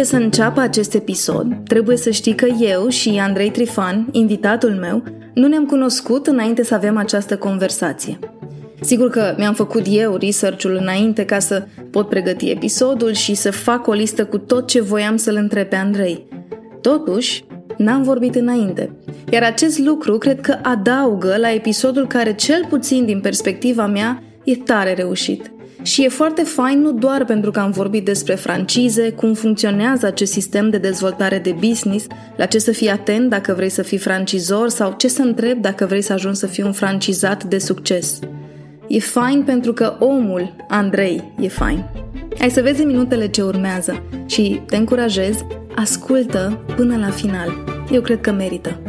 Înainte să înceapă acest episod, trebuie să știi că eu și Andrei Trifan, invitatul meu, nu ne-am cunoscut înainte să avem această conversație. Sigur că mi-am făcut eu research-ul înainte ca să pot pregăti episodul și să fac o listă cu tot ce voiam să-l întreb pe Andrei. Totuși, n-am vorbit înainte. Iar acest lucru cred că adaugă la episodul care, cel puțin din perspectiva mea, e tare reușit. Și e foarte fain nu doar pentru că am vorbit despre francize, cum funcționează acest sistem de dezvoltare de business, la ce să fii atent dacă vrei să fii francizor sau ce să întrebi dacă vrei să ajungi să fii un francizat de succes. E fain pentru că omul, Andrei, e fain. Hai să vezi minutele ce urmează și te încurajez, ascultă până la final. Eu cred că merită.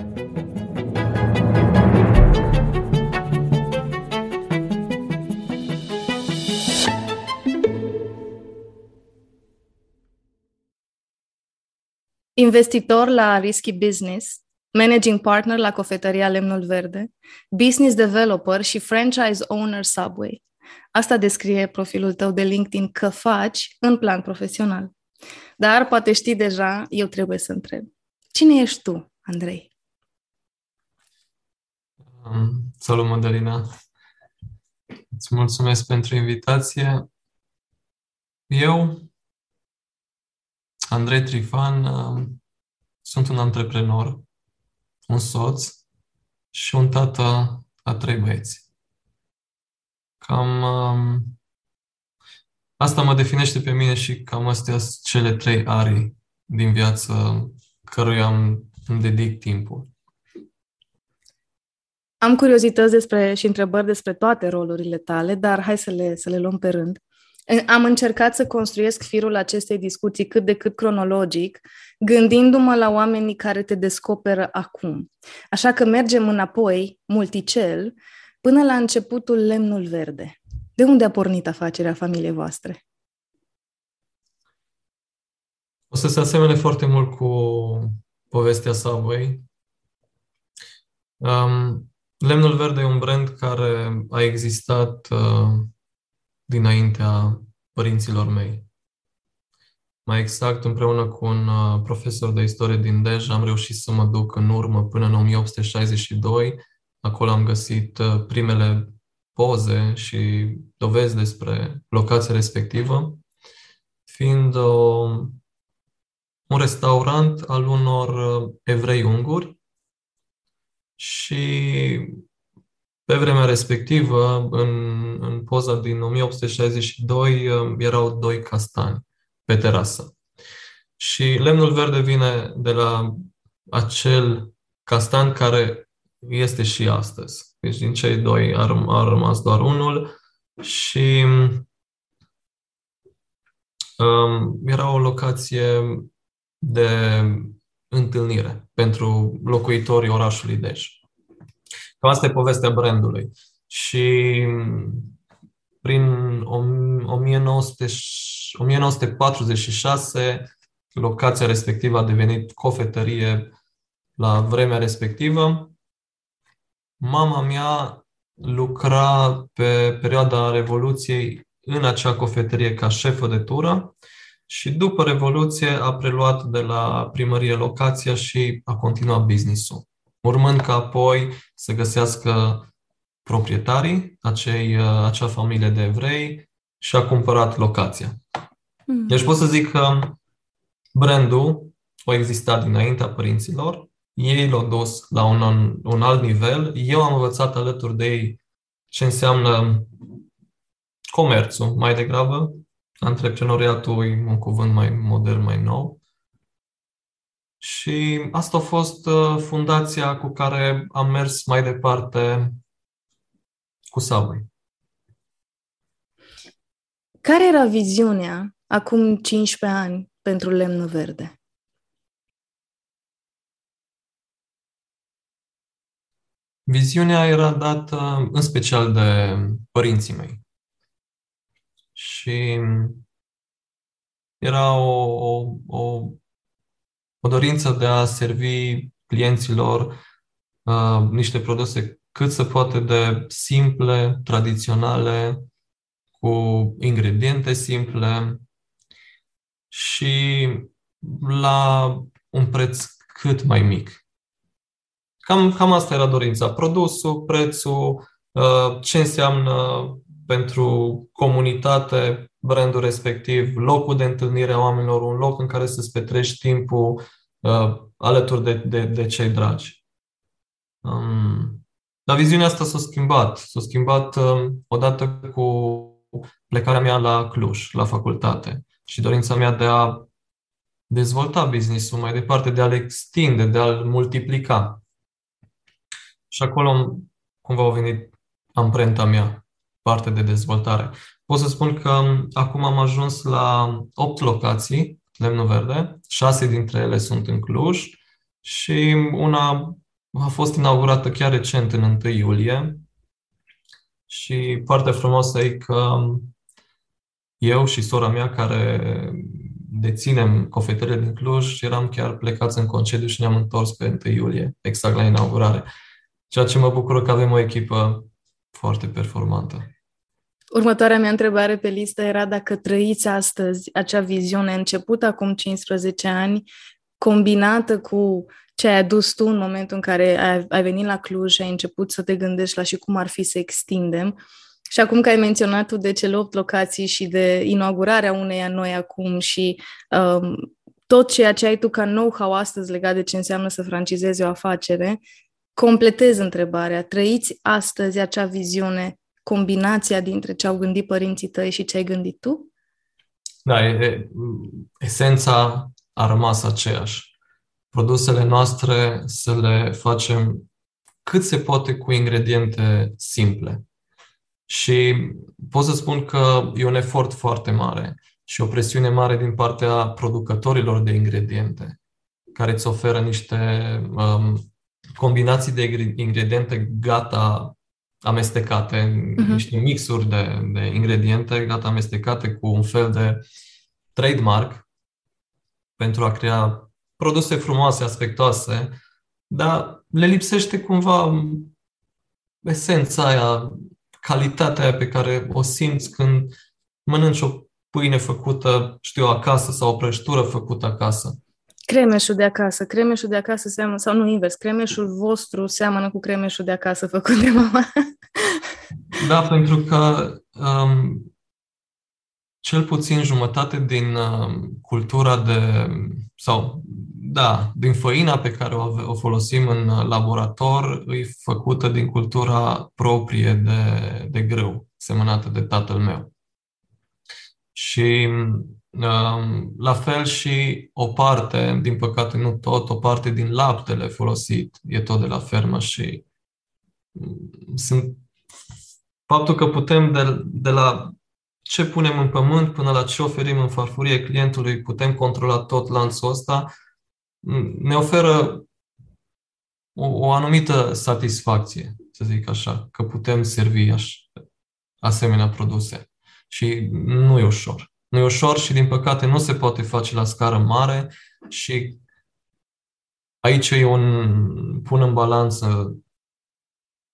Investitor la Risky Business, managing partner la cofetăria Lemnul Verde, business developer și franchise owner Subway. Asta descrie profilul tău de LinkedIn că faci în plan profesional. Dar poate știi deja, eu trebuie să întreb. Cine ești tu, Andrei? Um, salut, Madalina! Îți mulțumesc pentru invitație. Eu, Andrei Trifan, um, sunt un antreprenor, un soț și un tată a trei băieți. Cam um, asta mă definește pe mine și cam astea sunt cele trei arii din viață căruia îmi, îmi dedic timpul. Am curiozități despre și întrebări despre toate rolurile tale, dar hai să le, să le luăm pe rând. Am încercat să construiesc firul acestei discuții cât de cât cronologic, gândindu-mă la oamenii care te descoperă acum. Așa că mergem înapoi, multicel, până la începutul lemnul verde. De unde a pornit afacerea familiei voastre? O să se asemene foarte mult cu povestea Subway. Um, Lemnul Verde e un brand care a existat uh, dinaintea părinților mei. Mai exact, împreună cu un uh, profesor de istorie din Dej, am reușit să mă duc în urmă până în 1862. Acolo am găsit uh, primele poze și dovezi despre locația respectivă, fiind o, uh, un restaurant al unor evrei unguri și pe vremea respectivă, în, în poza din 1862, erau doi castani pe terasă. Și lemnul verde vine de la acel castan care este și astăzi. Deci din cei doi a, răm- a rămas doar unul și um, era o locație de întâlnire pentru locuitorii orașului Dej. Cam asta e povestea brandului. Și prin 1900, 1946, locația respectivă a devenit cofetărie la vremea respectivă. Mama mea lucra pe perioada Revoluției în acea cofetărie ca șefă de tură și după Revoluție a preluat de la primărie locația și a continuat business-ul urmând ca apoi să găsească proprietarii acei, uh, acea familie de evrei și a cumpărat locația. Mm. Deci pot să zic că brandul a existat dinaintea părinților, ei l-au dus la un, un alt nivel, eu am învățat alături de ei ce înseamnă comerțul mai degrabă, antreprenoriatul e un cuvânt mai modern, mai nou, și asta a fost uh, fundația cu care am mers mai departe cu Subway. Care era viziunea acum 15 ani pentru lemnul verde? Viziunea era dată în special de părinții mei. Și era o, o, o o dorință de a servi clienților uh, niște produse cât se poate de simple, tradiționale, cu ingrediente simple și la un preț cât mai mic. Cam, cam asta era dorința. Produsul, prețul, uh, ce înseamnă pentru comunitate brandul respectiv, locul de întâlnire a oamenilor, un loc în care să-ți petrești timpul uh, alături de, de, de cei dragi. Um, dar viziunea asta s-a schimbat. S-a schimbat um, odată cu plecarea mea la Cluj, la facultate și dorința mea de a dezvolta business-ul mai departe, de a-l extinde, de a-l multiplica. Și acolo cumva a venit amprenta mea, parte de dezvoltare. Pot să spun că um, acum am ajuns la 8 locații, Lemnul Verde, 6 dintre ele sunt în Cluj și una a fost inaugurată chiar recent, în 1 iulie. Și partea frumoasă e că um, eu și sora mea, care deținem cofetările din Cluj, eram chiar plecați în concediu și ne-am întors pe 1 iulie, exact la inaugurare. Ceea ce mă bucură că avem o echipă foarte performantă. Următoarea mea întrebare pe listă era dacă trăiți astăzi acea viziune început acum 15 ani, combinată cu ce ai adus tu în momentul în care ai, ai venit la Cluj și ai început să te gândești la și cum ar fi să extindem. Și acum că ai menționat tu de cele 8 locații și de inaugurarea uneia noi acum și um, tot ceea ce ai tu ca know-how astăzi legat de ce înseamnă să francizezi o afacere, completez întrebarea. Trăiți astăzi acea viziune, combinația dintre ce au gândit părinții tăi și ce ai gândit tu? Da, e, esența a rămas aceeași. Produsele noastre să le facem cât se poate cu ingrediente simple. Și pot să spun că e un efort foarte mare și o presiune mare din partea producătorilor de ingrediente, care îți oferă niște um, combinații de ingrediente gata amestecate, uh-huh. niște mixuri de, de ingrediente gata amestecate cu un fel de trademark pentru a crea produse frumoase, aspectoase, dar le lipsește cumva esența aia, calitatea aia pe care o simți când mănânci o pâine făcută, știu, acasă sau o prăjitură făcută acasă. Cremeșul de acasă. Cremeșul de acasă seamănă, sau nu invers, cremeșul vostru seamănă cu cremeșul de acasă făcut de mama. Da, pentru că um, cel puțin jumătate din uh, cultura de, sau da, din făina pe care o, o folosim în laborator, e făcută din cultura proprie de, de grâu, semănată de tatăl meu. Și um, la fel și o parte, din păcate nu tot, o parte din laptele folosit e tot de la fermă și mm, sunt faptul că putem de, de la ce punem în pământ până la ce oferim în farfurie clientului, putem controla tot lanțul ăsta, ne oferă o, o anumită satisfacție, să zic așa, că putem servi aș, asemenea produse. Și nu e ușor. Nu e ușor și, din păcate, nu se poate face la scară mare și aici e un pun în balanță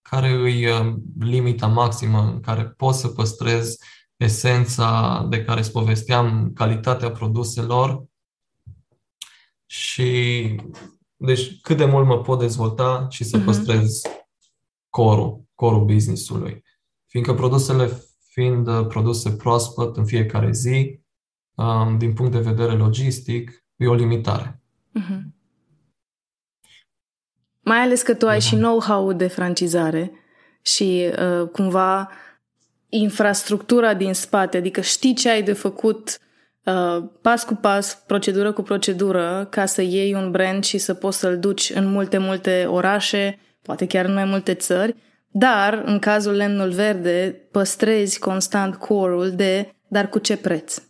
care e uh, limita maximă în care poți să păstrezi esența de care îți povesteam, calitatea produselor și deci cât de mult mă pot dezvolta și să uh-huh. păstrez corul, corul business-ului. Fiindcă produsele fiind uh, produse proaspăt în fiecare zi, um, din punct de vedere logistic, e o limitare. Uh-huh. Mai ales că tu ai uh-huh. și know-how de francizare și uh, cumva infrastructura din spate, adică știi ce ai de făcut uh, pas cu pas, procedură cu procedură, ca să iei un brand și să poți să-l duci în multe, multe orașe, poate chiar în mai multe țări, dar în cazul lemnul verde păstrezi constant core de dar cu ce preț?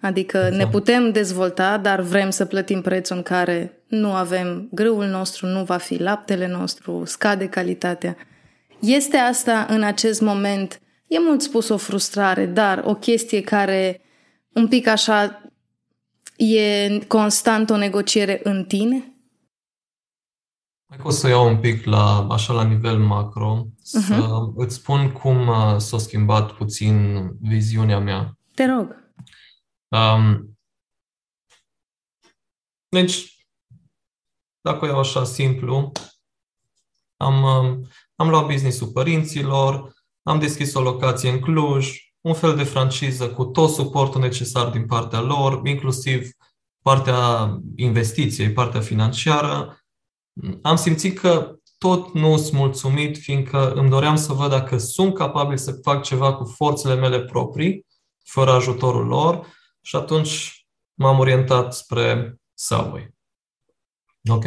Adică exact. ne putem dezvolta, dar vrem să plătim prețul în care nu avem grâul nostru, nu va fi laptele nostru, scade calitatea. Este asta în acest moment E mult spus o frustrare, dar o chestie care un pic așa e constant o negociere în tine? O să iau un pic la, așa la nivel macro, să uh-huh. îți spun cum uh, s-a schimbat puțin viziunea mea. Te rog. Um, Deci, dacă o iau așa simplu, am, am luat business-ul părinților, am deschis o locație în Cluj, un fel de franciză cu tot suportul necesar din partea lor, inclusiv partea investiției, partea financiară. Am simțit că tot nu sunt mulțumit, fiindcă îmi doream să văd dacă sunt capabil să fac ceva cu forțele mele proprii, fără ajutorul lor, și atunci m-am orientat spre Subway. Ok.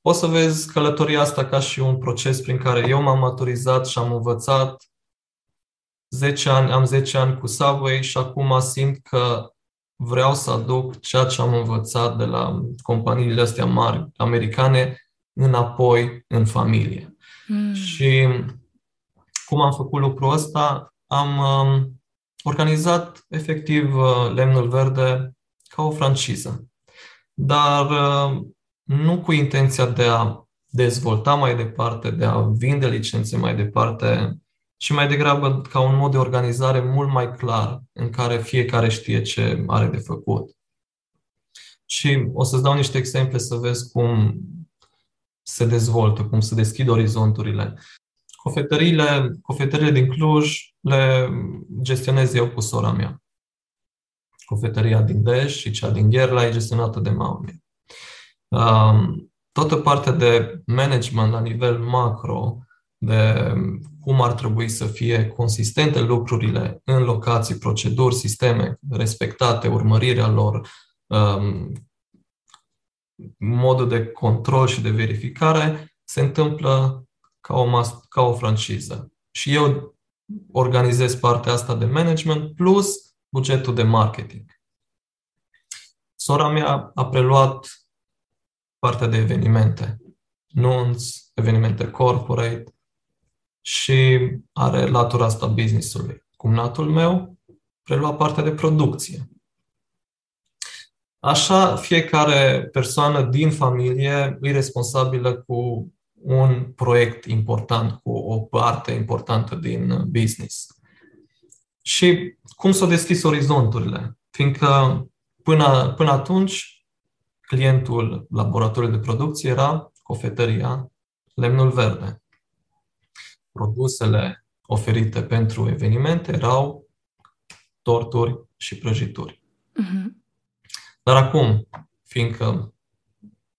Poți să vezi călătoria asta ca și un proces prin care eu m-am maturizat și am învățat 10 ani, am 10 ani cu Subway și acum simt că vreau să aduc ceea ce am învățat de la companiile astea mari americane înapoi în familie. Mm. Și cum am făcut lucrul ăsta? Am um, organizat efectiv uh, Lemnul Verde ca o franciză, dar uh, nu cu intenția de a dezvolta mai departe, de a vinde licențe mai departe, și mai degrabă ca un mod de organizare mult mai clar, în care fiecare știe ce are de făcut. Și o să-ți dau niște exemple să vezi cum se dezvoltă, cum se deschid orizonturile. Cofetările, cofetările din Cluj le gestionez eu cu sora mea. Cofetăria din Deș și cea din Gherla e gestionată de mama mea. Um, toată partea de management la nivel macro, de cum ar trebui să fie consistente lucrurile în locații, proceduri, sisteme respectate, urmărirea lor, um, modul de control și de verificare, se întâmplă ca o, mas- ca o franciză. Și eu organizez partea asta de management plus bugetul de marketing. Sora mea a preluat partea de evenimente, nunți, evenimente corporate, și are latura asta business-ului. Cumnatul meu prelua partea de producție. Așa, fiecare persoană din familie e responsabilă cu un proiect important, cu o parte importantă din business. Și cum s-au deschis orizonturile? Fiindcă până, până atunci clientul laboratorului de producție era cofetăria Lemnul Verde produsele oferite pentru evenimente erau torturi și prăjituri. Uh-huh. Dar acum, fiindcă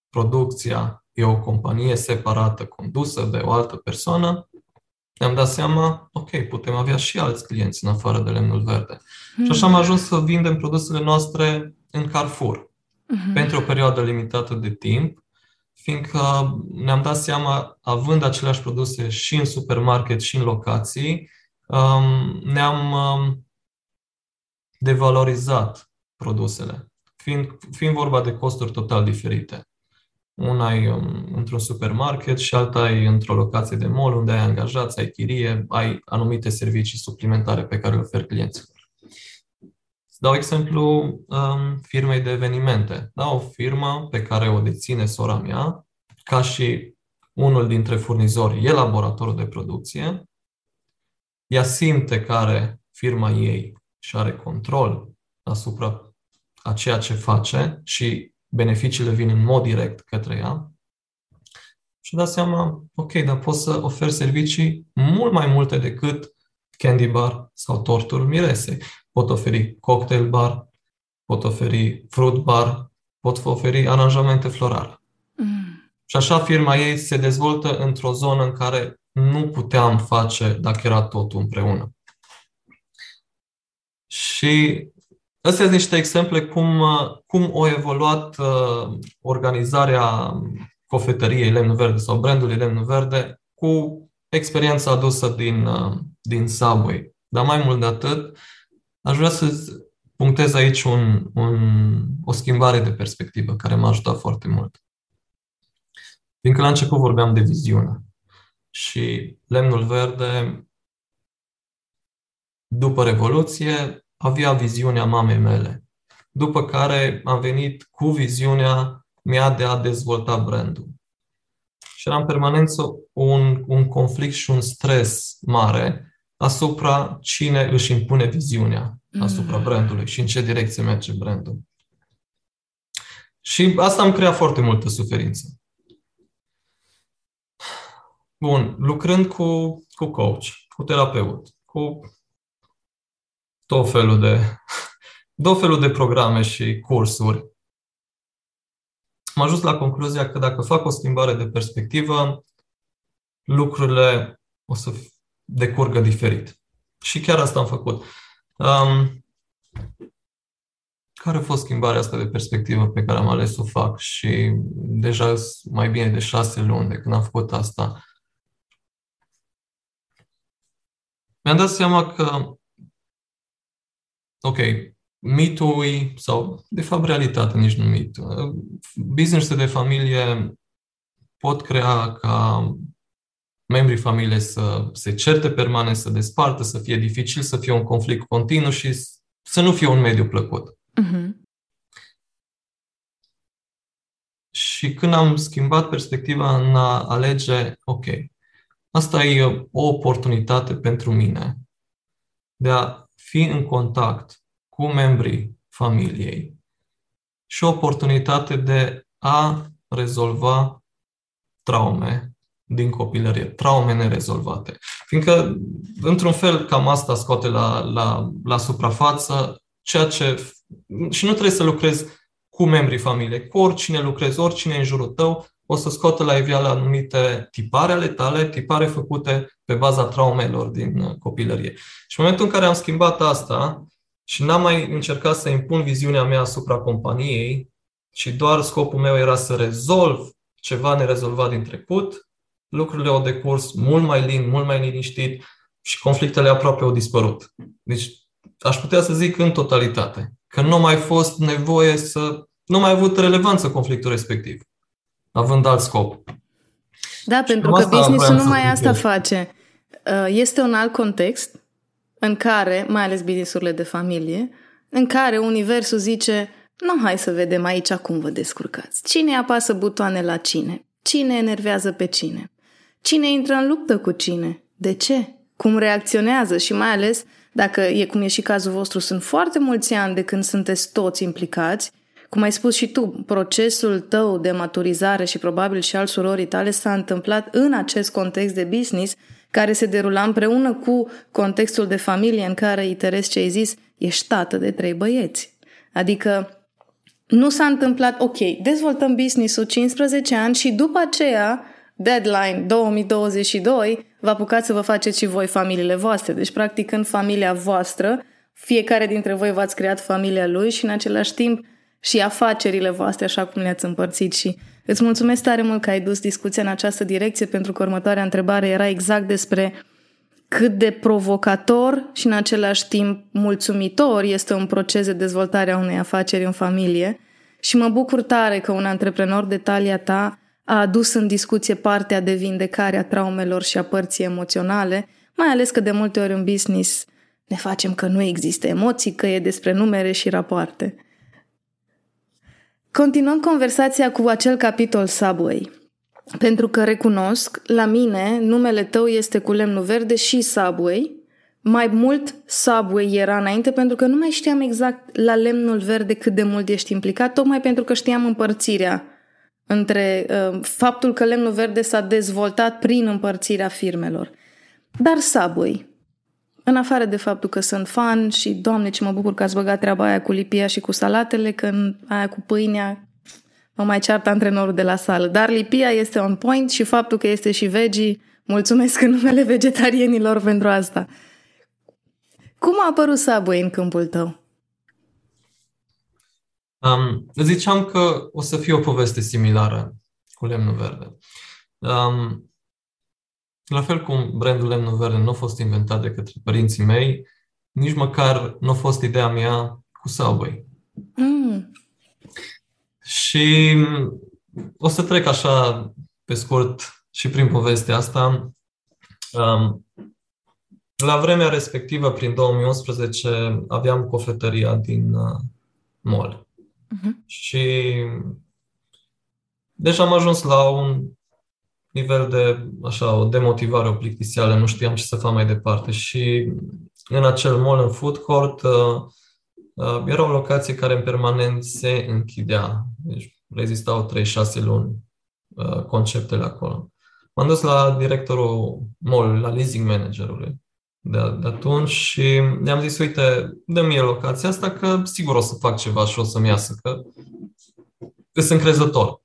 producția e o companie separată, condusă de o altă persoană, ne-am dat seama, ok, putem avea și alți clienți în afară de lemnul verde. Mm. Și așa am ajuns să vindem produsele noastre în Carrefour. Mm-hmm. Pentru o perioadă limitată de timp, fiindcă ne-am dat seama, având aceleași produse și în supermarket și în locații, um, ne-am um, devalorizat produsele, fiind, fiind vorba de costuri total diferite. Una e um, într-un supermarket și alta e într-o locație de mall unde ai angajați, ai chirie, ai anumite servicii suplimentare pe care le oferi clienților. Dau exemplu um, firmei de evenimente. Da? O firmă pe care o deține sora mea, ca și unul dintre furnizori, e laboratorul de producție. Ea simte care firma ei și are control asupra a ceea ce face și beneficiile vin în mod direct către ea. Și da seama, ok, dar pot să ofer servicii mult mai multe decât candy bar sau torturi mirese pot oferi cocktail bar, pot oferi fruit bar, pot oferi aranjamente florale. Mm. Și așa firma ei se dezvoltă într-o zonă în care nu puteam face dacă era totul împreună. Și astea sunt niște exemple cum, cum a evoluat uh, organizarea cofetăriei Lemn Verde sau brandului Lemn Verde cu experiența adusă din, uh, din Subway. Dar mai mult de atât, Aș vrea să punctez aici un, un, o schimbare de perspectivă care m-a ajutat foarte mult. Fiindcă la început vorbeam de viziune și lemnul verde, după Revoluție, avea viziunea mamei mele, după care am venit cu viziunea mea de a dezvolta brandul. Și era în permanență un, un conflict și un stres mare asupra cine își impune viziunea asupra mm. brandului și în ce direcție merge brandul. Și asta îmi crea foarte multă suferință. Bun, lucrând cu, cu coach, cu terapeut, cu tot felul de, tot felul de programe și cursuri, am ajuns la concluzia că dacă fac o schimbare de perspectivă, lucrurile o să decurgă diferit. Și chiar asta am făcut. Um, care a fost schimbarea asta de perspectivă pe care am ales să o fac și deja mai bine de șase luni de când am făcut asta. Mi-am dat seama că, ok, mitul sau de fapt realitate, nici nu mit, business de familie pot crea ca membrii familiei să se certe permanent, să despartă, să fie dificil, să fie un conflict continuu și să nu fie un mediu plăcut. Uh-huh. Și când am schimbat perspectiva în a alege, ok, asta e o oportunitate pentru mine de a fi în contact cu membrii familiei și o oportunitate de a rezolva traume din copilărie, traume nerezolvate. Fiindcă, într-un fel, cam asta scoate la, la, la suprafață ceea ce... Și nu trebuie să lucrezi cu membrii familiei, cu oricine lucrezi, oricine în jurul tău, o să scoată la iveală anumite tipare ale tale, tipare făcute pe baza traumelor din copilărie. Și în momentul în care am schimbat asta și n-am mai încercat să impun viziunea mea asupra companiei, și doar scopul meu era să rezolv ceva nerezolvat din trecut, lucrurile au decurs mult mai lin, mult mai liniștit și conflictele aproape au dispărut. Deci aș putea să zic în totalitate că nu mai fost nevoie să... nu mai avut relevanță conflictul respectiv, având alt scop. Da, și pentru că business-ul nu mai asta face. Uh, este un alt context în care, mai ales businessurile de familie, în care universul zice nu, hai să vedem aici cum vă descurcați. Cine apasă butoane la cine? Cine enervează pe cine? Cine intră în luptă cu cine? De ce? Cum reacționează? Și mai ales, dacă e cum e și cazul vostru, sunt foarte mulți ani de când sunteți toți implicați, cum ai spus și tu, procesul tău de maturizare și probabil și al surorii tale s-a întâmplat în acest context de business care se derula împreună cu contextul de familie în care, iteresc ce ai zis, ești tată de trei băieți. Adică nu s-a întâmplat, ok, dezvoltăm business-ul 15 ani și după aceea deadline 2022, vă apucați să vă faceți și voi familiile voastre. Deci, practic, în familia voastră, fiecare dintre voi v-ați creat familia lui și, în același timp, și afacerile voastre, așa cum le-ați împărțit și îți mulțumesc tare mult că ai dus discuția în această direcție, pentru că următoarea întrebare era exact despre cât de provocator și în același timp mulțumitor este un proces de dezvoltare a unei afaceri în familie și mă bucur tare că un antreprenor de talia ta a adus în discuție partea de vindecare a traumelor și a părții emoționale, mai ales că de multe ori în business ne facem că nu există emoții, că e despre numere și rapoarte. Continuăm conversația cu acel capitol Subway. Pentru că recunosc, la mine, numele tău este cu lemnul verde și Subway. Mai mult Subway era înainte pentru că nu mai știam exact la lemnul verde cât de mult ești implicat, tocmai pentru că știam împărțirea între uh, faptul că lemnul verde s-a dezvoltat prin împărțirea firmelor. Dar Subway, în afară de faptul că sunt fan și, doamne, ce mă bucur că ați băgat treaba aia cu lipia și cu salatele, că în aia cu pâinea mă mai ceartă antrenorul de la sală. Dar lipia este on point și faptul că este și veggie, mulțumesc în numele vegetarienilor pentru asta. Cum a apărut Subway în câmpul tău? Um, ziceam că o să fie o poveste similară cu lemnul verde. Um, la fel cum brandul lemnul verde nu a fost inventat de către părinții mei, nici măcar nu a fost ideea mea cu Subway. Mm. Și o să trec așa pe scurt și prin povestea asta. Um, la vremea respectivă, prin 2011, aveam cofetăria din uh, mall. Uh-huh. Și deja am ajuns la un nivel de, așa, o demotivare, o plictiseală, nu știam ce să fac mai departe. Și în acel mall, în food court, uh, Uh, era o locație care în permanent se închidea. Deci rezistau 3-6 luni uh, conceptele acolo. M-am dus la directorul mall, la leasing managerului de, de atunci și i-am zis, uite, dă mie locația asta că sigur o să fac ceva și o să-mi iasă, că sunt încrezător.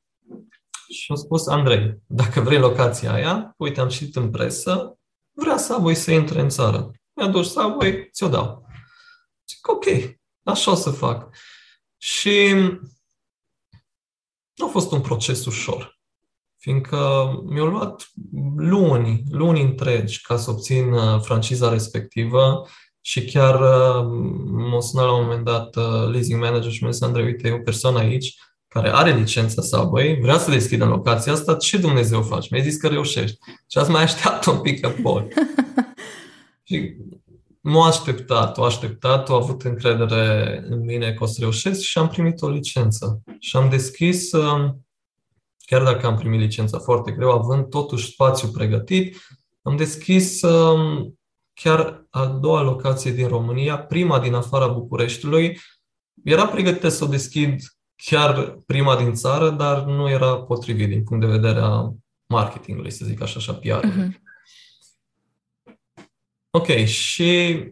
Și a spus, Andrei, dacă vrei locația aia, uite, am citit în presă, vrea Subway să intre în țară. Mi-a dus Subway, ți-o dau. Zic, ok, așa o să fac. Și nu a fost un proces ușor, fiindcă mi-a luat luni, luni întregi ca să obțin uh, franciza respectivă și chiar uh, m-a sunat la un moment dat uh, leasing manager și mi-a zis, Andrei, uite, e o persoană aici care are licența Subway, vrea să deschidă în locația asta, ce Dumnezeu faci? Mi-ai zis că reușești. Și ați mai așteptat un pic apoi. și m-a așteptat, o așteptat, o avut încredere în mine că o să reușesc și am primit o licență. Și am deschis, um, chiar dacă am primit licența foarte greu, având totuși spațiu pregătit, am deschis um, chiar a doua locație din România, prima din afara Bucureștiului. Era pregătită să o deschid chiar prima din țară, dar nu era potrivit din punct de vedere a marketingului, să zic așa, așa PR. Uh-huh. Ok, și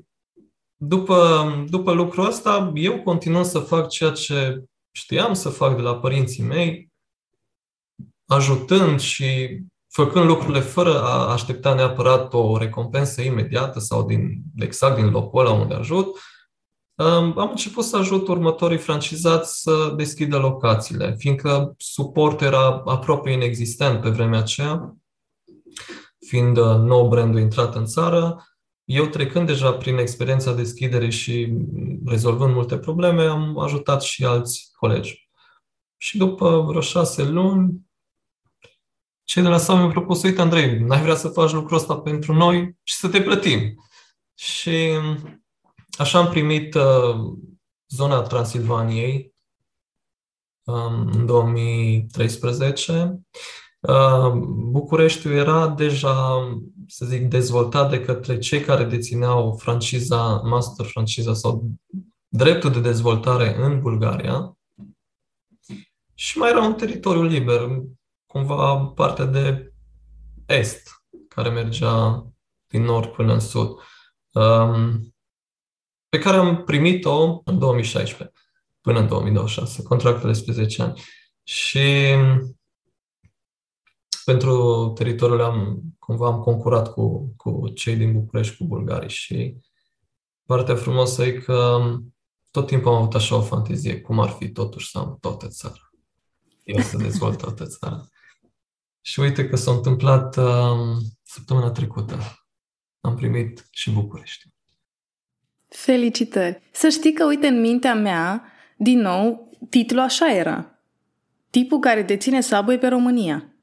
după, după lucrul ăsta, eu continuam să fac ceea ce știam să fac de la părinții mei, ajutând și făcând lucrurile fără a aștepta neapărat o recompensă imediată sau din, exact din locul ăla unde ajut, am început să ajut următorii francizați să deschidă locațiile, fiindcă suport era aproape inexistent pe vremea aceea, fiind uh, nou brandul intrat în țară, eu trecând deja prin experiența deschidere și rezolvând multe probleme, am ajutat și alți colegi. Și după vreo șase luni, cei de la SAM mi-au propus, uite Andrei, n-ai vrea să faci lucrul ăsta pentru noi și să te plătim. Și Așa am primit uh, zona Transilvaniei um, în 2013. Uh, Bucureștiul era deja, să zic, dezvoltat de către cei care dețineau franciza, master franciza sau dreptul de dezvoltare în Bulgaria. Și mai era un teritoriu liber, cumva partea de est, care mergea din nord până în sud. Um, pe care am primit-o în 2016 până în 2026, contractele despre 10 ani. Și pentru teritoriul am, cumva am concurat cu, cu cei din București, cu bulgarii și partea frumoasă e că tot timpul am avut așa o fantezie, cum ar fi totuși să am toată țara. Eu să dezvolt toată țara. Și uite că s-a întâmplat uh, săptămâna trecută. Am primit și București. Felicitări! Să știi că, uite, în mintea mea, din nou, titlul așa era. Tipul care deține Subway pe România.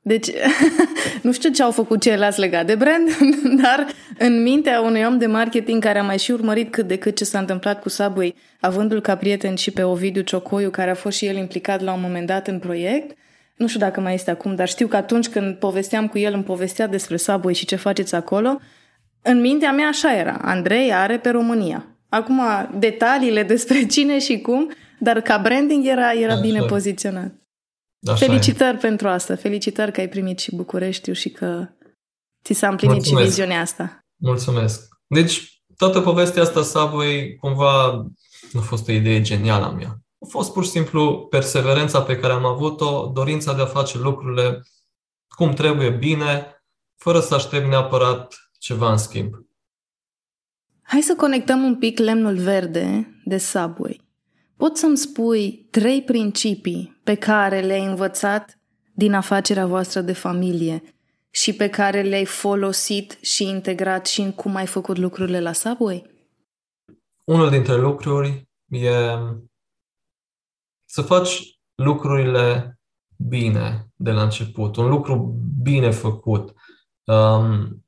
Deci, nu știu ce au făcut ceilalți legat de brand, dar în mintea unui om de marketing care a mai și urmărit cât de cât ce s-a întâmplat cu Subway, avându-l ca prieten și pe Ovidiu Ciocoiu, care a fost și el implicat la un moment dat în proiect, nu știu dacă mai este acum, dar știu că atunci când povesteam cu el, îmi povestea despre Subway și ce faceți acolo, în mintea mea așa era. Andrei are pe România. Acum, detaliile despre cine și cum, dar ca branding era, era așa. bine poziționat. Așa Felicitări e. pentru asta. Felicitări că ai primit și Bucureștiul și că ți s-a împlinit Mulțumesc. și viziunea asta. Mulțumesc. Deci, toată povestea asta Subway cumva nu a fost o idee genială a mea. A fost pur și simplu perseverența pe care am avut-o, dorința de a face lucrurile cum trebuie, bine, fără să aștept neapărat ceva în schimb. Hai să conectăm un pic lemnul verde de Subway. Poți să-mi spui trei principii pe care le-ai învățat din afacerea voastră de familie și pe care le-ai folosit și integrat și în cum ai făcut lucrurile la Subway? Unul dintre lucruri e să faci lucrurile bine de la început, un lucru bine făcut. Um,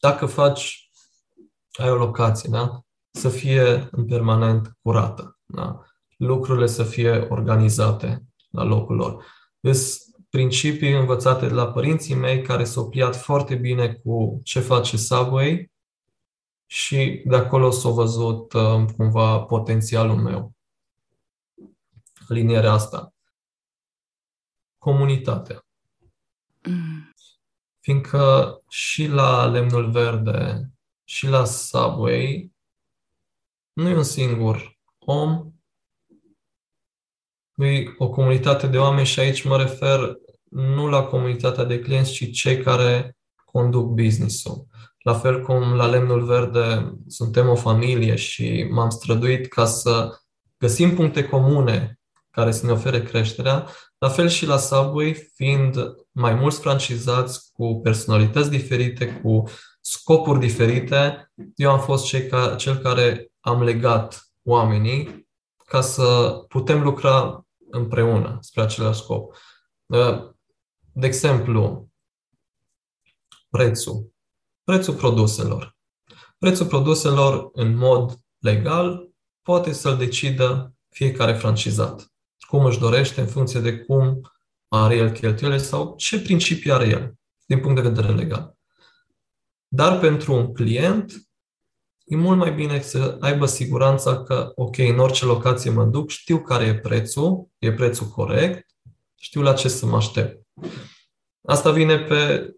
dacă faci, ai o locație, da? să fie în permanent curată. Da? Lucrurile să fie organizate la locul lor. Sunt principii învățate de la părinții mei care s-au pliat foarte bine cu ce face Subway și de acolo s-a văzut uh, cumva potențialul meu. Linierea asta. Comunitatea. Mm. Fiindcă și la Lemnul Verde și la Subway nu e un singur om, e o comunitate de oameni și aici mă refer nu la comunitatea de clienți, ci cei care conduc business-ul. La fel cum la Lemnul Verde suntem o familie și m-am străduit ca să găsim puncte comune care să ne ofere creșterea, la fel și la Subway, fiind mai mulți francizați cu personalități diferite, cu scopuri diferite, eu am fost cei ca, cel care am legat oamenii ca să putem lucra împreună spre același scop. De exemplu, prețul. Prețul produselor. Prețul produselor în mod legal poate să-l decidă fiecare francizat. Cum își dorește, în funcție de cum are el cheltuielile sau ce principii are el, din punct de vedere legal. Dar pentru un client, e mult mai bine să aibă siguranța că, ok, în orice locație mă duc, știu care e prețul, e prețul corect, știu la ce să mă aștept. Asta vine pe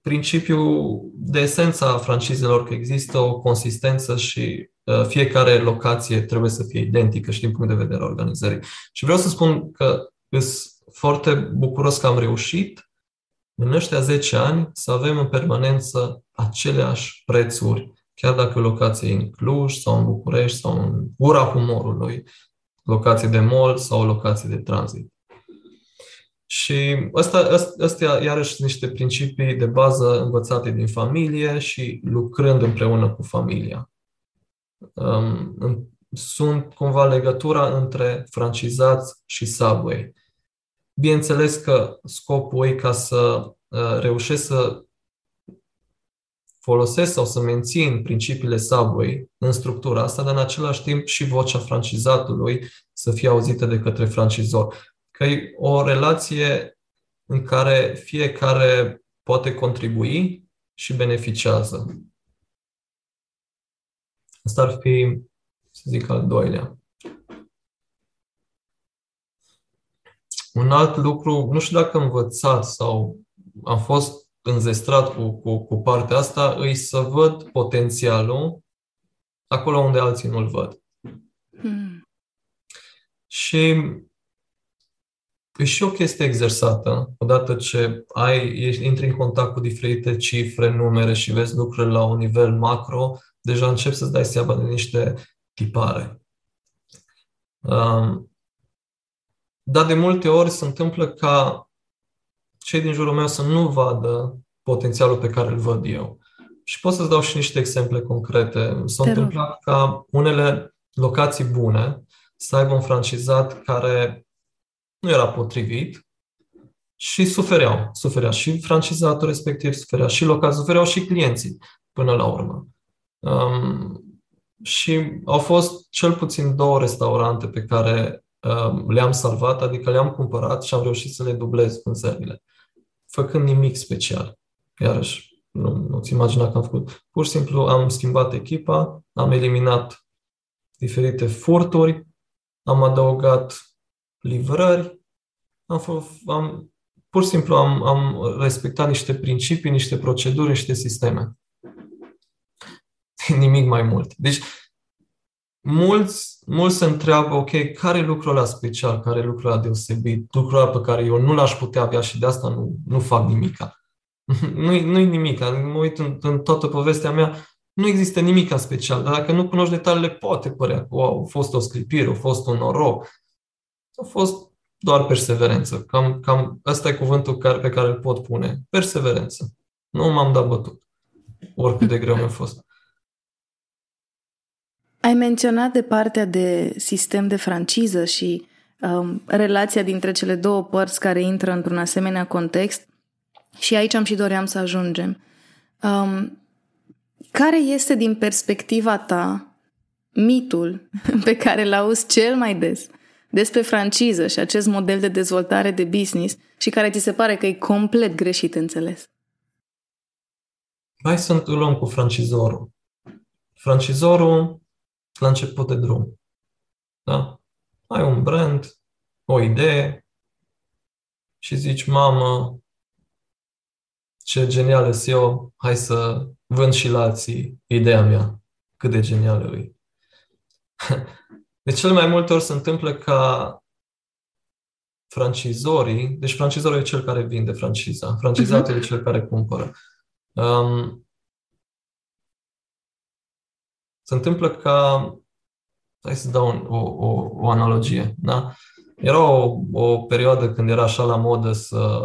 principiul de esență a francizelor, că există o consistență și uh, fiecare locație trebuie să fie identică și din punct de vedere organizării. Și vreau să spun că sunt foarte bucuros că am reușit în ăștia 10 ani să avem în permanență aceleași prețuri, chiar dacă o locație în Cluj sau în București sau în Gura Humorului, locație de mall sau o locație de tranzit. Și ăsta, astea, iarăși, niște principii de bază învățate din familie și lucrând împreună cu familia. Um, sunt cumva legătura între francizați și Subway. Bineînțeles că scopul e ca să uh, reușesc să folosesc sau să mențin principiile Subway în structura asta, dar în același timp și vocea francizatului să fie auzită de către francizor că e o relație în care fiecare poate contribui și beneficiază. Asta ar fi, să zic, al doilea. Un alt lucru, nu știu dacă am învățat sau am fost înzestrat cu, cu, cu partea asta, îi să văd potențialul acolo unde alții nu-l văd. Hmm. Și E și o chestie exersată. Odată ce ai, intri în contact cu diferite cifre, numere și vezi lucrurile la un nivel macro, deja începi să-ți dai seama de niște tipare. Um, dar de multe ori se întâmplă ca cei din jurul meu să nu vadă potențialul pe care îl văd eu. Și pot să-ți dau și niște exemple concrete. S-a întâmplat ca unele locații bune să aibă un francizat care nu era potrivit și sufereau. Suferea și francizatul respectiv, suferea și local, sufereau și clienții până la urmă. Um, și au fost cel puțin două restaurante pe care um, le-am salvat, adică le-am cumpărat și am reușit să le dublez vânzările, făcând nimic special. Iarăși, nu, nu-ți imagina că am făcut. Pur și simplu am schimbat echipa, am eliminat diferite furturi, am adăugat livrări, am, am pur și simplu am, am respectat niște principii, niște proceduri, niște sisteme. Nimic mai mult. Deci, mulți, mulți se întreabă, ok, care e lucrul ăla special, care e lucrul ăla deosebit, lucrul ăla pe care eu nu l-aș putea avea și de asta nu, nu fac nimica. nu-i, nu-i nimica. Mă uit în, în toată povestea mea, nu există nimic special, dar dacă nu cunoști detaliile, poate părea că wow, a fost o scripire, a fost un noroc, a fost doar perseverență. Cam, cam ăsta e cuvântul care, pe care îl pot pune. Perseverență. Nu m-am dat bătut. Oricât de greu mi-a fost. Ai menționat de partea de sistem de franciză și um, relația dintre cele două părți care intră într-un asemenea context și aici am și doream să ajungem. Um, care este din perspectiva ta mitul pe care l auzi cel mai des despre franciză și acest model de dezvoltare de business și care ți se pare că e complet greșit înțeles? Hai să luăm cu francizorul. francizorul la început de drum. Da? Ai un brand, o idee și zici, mamă, ce genială sunt eu, hai să vând și la alții ideea mea, cât de genială e. De cele mai multe ori se întâmplă ca francizorii, deci francizorul e cel care vinde franciza, francizatul uh-huh. e cel care cumpără. Um, se întâmplă ca, hai să dau un, o, o, o analogie, da? Era o, o perioadă când era așa la modă să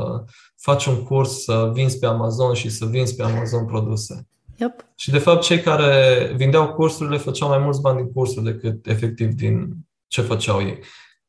faci un curs, să vinzi pe Amazon și să vinzi pe Amazon produse. Yep. Și de fapt cei care vindeau cursurile făceau mai mulți bani din cursuri decât efectiv din ce făceau ei.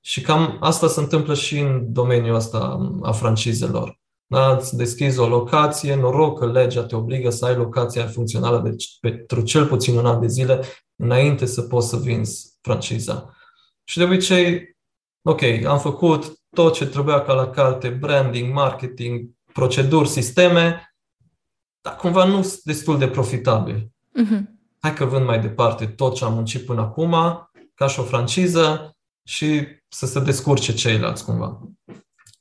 Și cam asta se întâmplă și în domeniul ăsta a francizelor. Da? Îți deschizi o locație, noroc că legea te obligă să ai locația funcțională de, pentru cel puțin un an de zile înainte să poți să vinzi franciza. Și de obicei, ok, am făcut tot ce trebuia ca la carte, branding, marketing, proceduri, sisteme, dar cumva nu sunt destul de profitabil. Uh-huh. Hai că vând mai departe tot ce am muncit până acum, ca și o franciză, și să se descurce ceilalți cumva.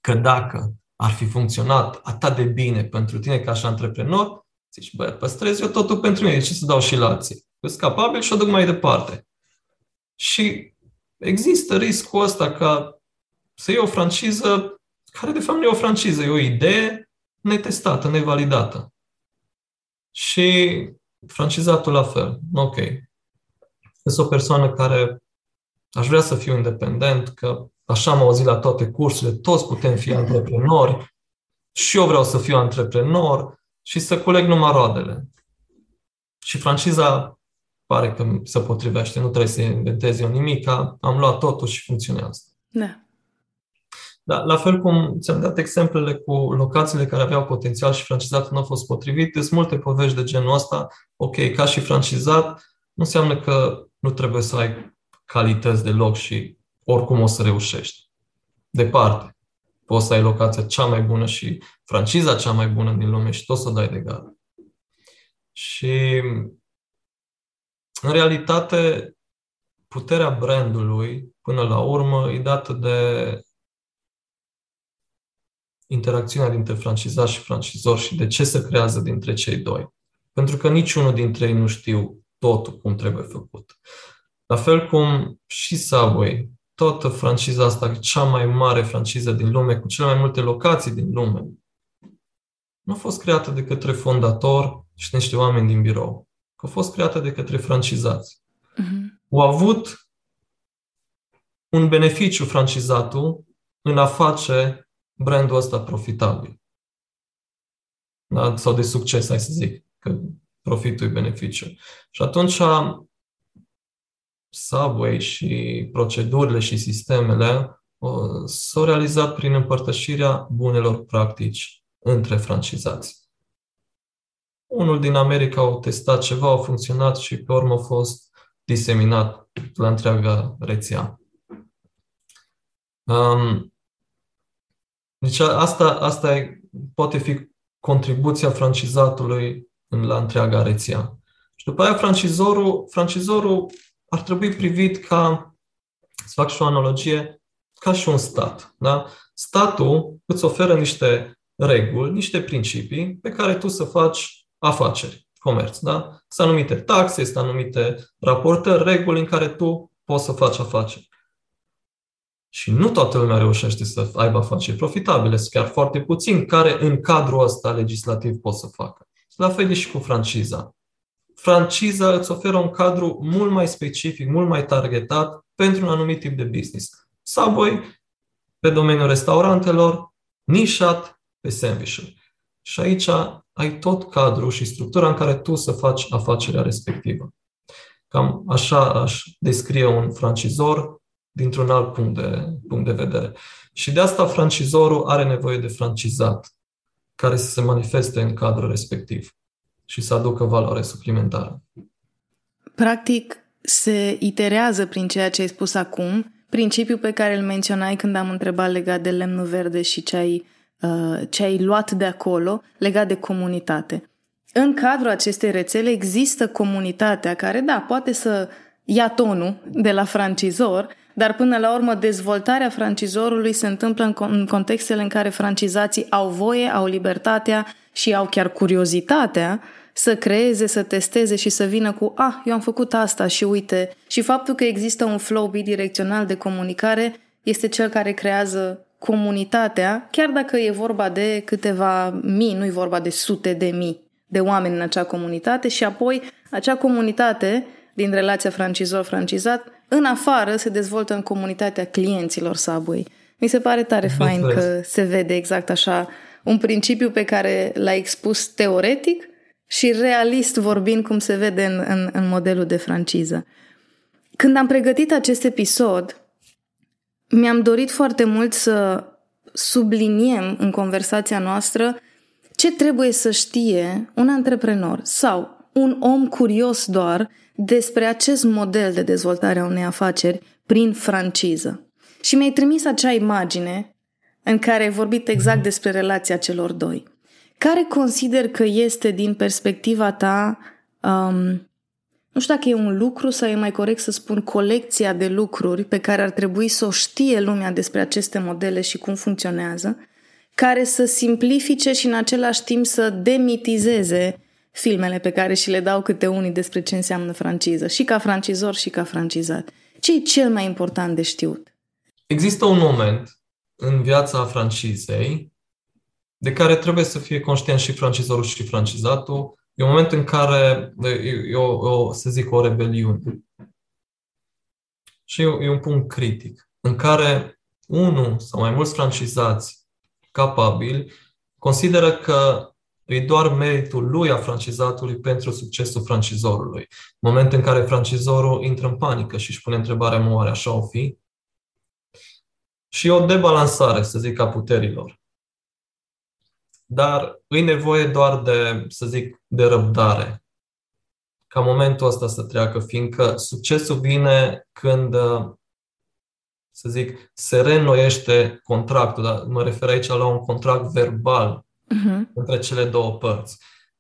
Că dacă ar fi funcționat atât de bine pentru tine ca și antreprenor, zici, bă, păstrez eu totul pentru mine, de ce să dau și la alții? Sunt capabil și o duc mai departe. Și există riscul ăsta ca să iei o franciză care de fapt nu e o franciză, e o idee netestată, nevalidată. Și francizatul la fel. Ok. Sunt o persoană care aș vrea să fiu independent, că așa am auzit la toate cursurile, toți putem fi antreprenori și eu vreau să fiu antreprenor și să coleg numai roadele. Și franciza pare că se potrivește, nu trebuie să inventezi eu nimic, am luat totul și funcționează. Da. Da, la fel cum ți-am dat exemplele cu locațiile care aveau potențial și francizatul nu a fost potrivit, sunt multe povești de genul ăsta. Ok, ca și francizat, nu înseamnă că nu trebuie să ai calități de loc și oricum o să reușești. Departe. Poți să ai locația cea mai bună și franciza cea mai bună din lume și tot să o dai de gardă. Și în realitate, puterea brandului, până la urmă, e dată de interacțiunea dintre francizat și francizor și de ce se creează dintre cei doi. Pentru că niciunul dintre ei nu știu totul cum trebuie făcut. La fel cum și Subway, toată franciza asta, cea mai mare franciză din lume, cu cele mai multe locații din lume, nu a fost creată de către fondator și niște oameni din birou. A fost creată de către francizați. Uh-huh. Au avut un beneficiu francizatul în a face brandul ăsta profitabil. Da? Sau de succes, hai să zic, că profitul e beneficiu. Și atunci Subway și procedurile și sistemele s-au realizat prin împărtășirea bunelor practici între francizați. Unul din America au testat ceva, au funcționat și pe urmă a fost diseminat la întreaga rețea. Um, deci asta, asta e, poate fi contribuția francizatului în, la întreaga rețea. Și după aia francizorul, francizorul ar trebui privit ca, să fac și o analogie, ca și un stat. Da? Statul îți oferă niște reguli, niște principii pe care tu să faci afaceri, comerț. Da? Sunt anumite taxe, sunt anumite raportări, reguli în care tu poți să faci afaceri. Și nu toată lumea reușește să aibă afaceri profitabile, sunt chiar foarte puțini care în cadrul ăsta legislativ pot să facă. La fel e și cu franciza franciza îți oferă un cadru mult mai specific, mult mai targetat pentru un anumit tip de business. Subway, pe domeniul restaurantelor, nișat pe sandwich Și aici ai tot cadrul și structura în care tu să faci afacerea respectivă. Cam așa aș descrie un francizor dintr-un alt punct de, punct de vedere. Și de asta francizorul are nevoie de francizat care să se manifeste în cadrul respectiv și să aducă valoare suplimentară. Practic, se iterează prin ceea ce ai spus acum, principiul pe care îl menționai când am întrebat legat de lemnul verde și ce ai, uh, ce ai luat de acolo legat de comunitate. în cadrul acestei rețele există comunitatea care, da, poate să ia tonul de la francizor, dar până la urmă dezvoltarea francizorului se întâmplă în contextele în care francizații au voie, au libertatea și au chiar curiozitatea să creeze, să testeze și să vină cu ah, eu am făcut asta și uite. Și faptul că există un flow bidirecțional de comunicare este cel care creează comunitatea, chiar dacă e vorba de câteva mii, nu e vorba de sute de mii de oameni în acea comunitate și apoi acea comunitate din relația francizor-francizat în afară se dezvoltă în comunitatea clienților Subway. Mi se pare tare fain că se vede exact așa un principiu pe care l-a expus teoretic și realist vorbind cum se vede în, în, în modelul de franciză. Când am pregătit acest episod, mi-am dorit foarte mult să subliniem în conversația noastră ce trebuie să știe un antreprenor sau un om curios doar despre acest model de dezvoltare a unei afaceri prin franciză. Și mi-ai trimis acea imagine în care ai vorbit exact despre relația celor doi. Care consider că este, din perspectiva ta, um, nu știu dacă e un lucru sau e mai corect să spun colecția de lucruri pe care ar trebui să o știe lumea despre aceste modele și cum funcționează, care să simplifice și în același timp să demitizeze filmele pe care și le dau câte unii despre ce înseamnă franciză, și ca francizor și ca francizat. Ce e cel mai important de știut? Există un moment în viața francizei de care trebuie să fie conștient și francizorul și francizatul. E un moment în care e o, o să zic, o rebeliune. Și e, e un punct critic în care unul sau mai mulți francizați capabili consideră că e doar meritul lui a francizatului pentru succesul francizorului. Moment în care francizorul intră în panică și își pune întrebarea, mă, oare așa o fi? Și o debalansare, să zic, a puterilor. Dar e nevoie doar de, să zic, de răbdare ca momentul ăsta să treacă, fiindcă succesul vine când, să zic, se reînnoiește contractul, dar mă refer aici la un contract verbal uh-huh. între cele două părți,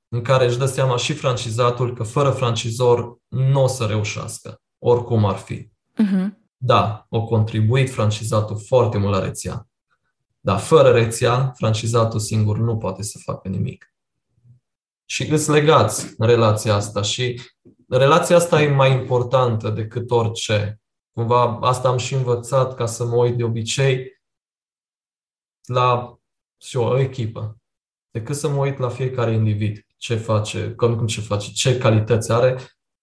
în care își dă seama și francizatul că fără francizor nu o să reușească, oricum ar fi. Uh-huh. Da, o contribuit francizatul foarte mult la rețea. Dar fără rețea, francizatul singur nu poate să facă nimic. Și îți legați în relația asta și relația asta e mai importantă decât orice. Cumva asta am și învățat ca să mă uit de obicei la și o echipă decât să mă uit la fiecare individ, ce face, cum ce face, ce calități are,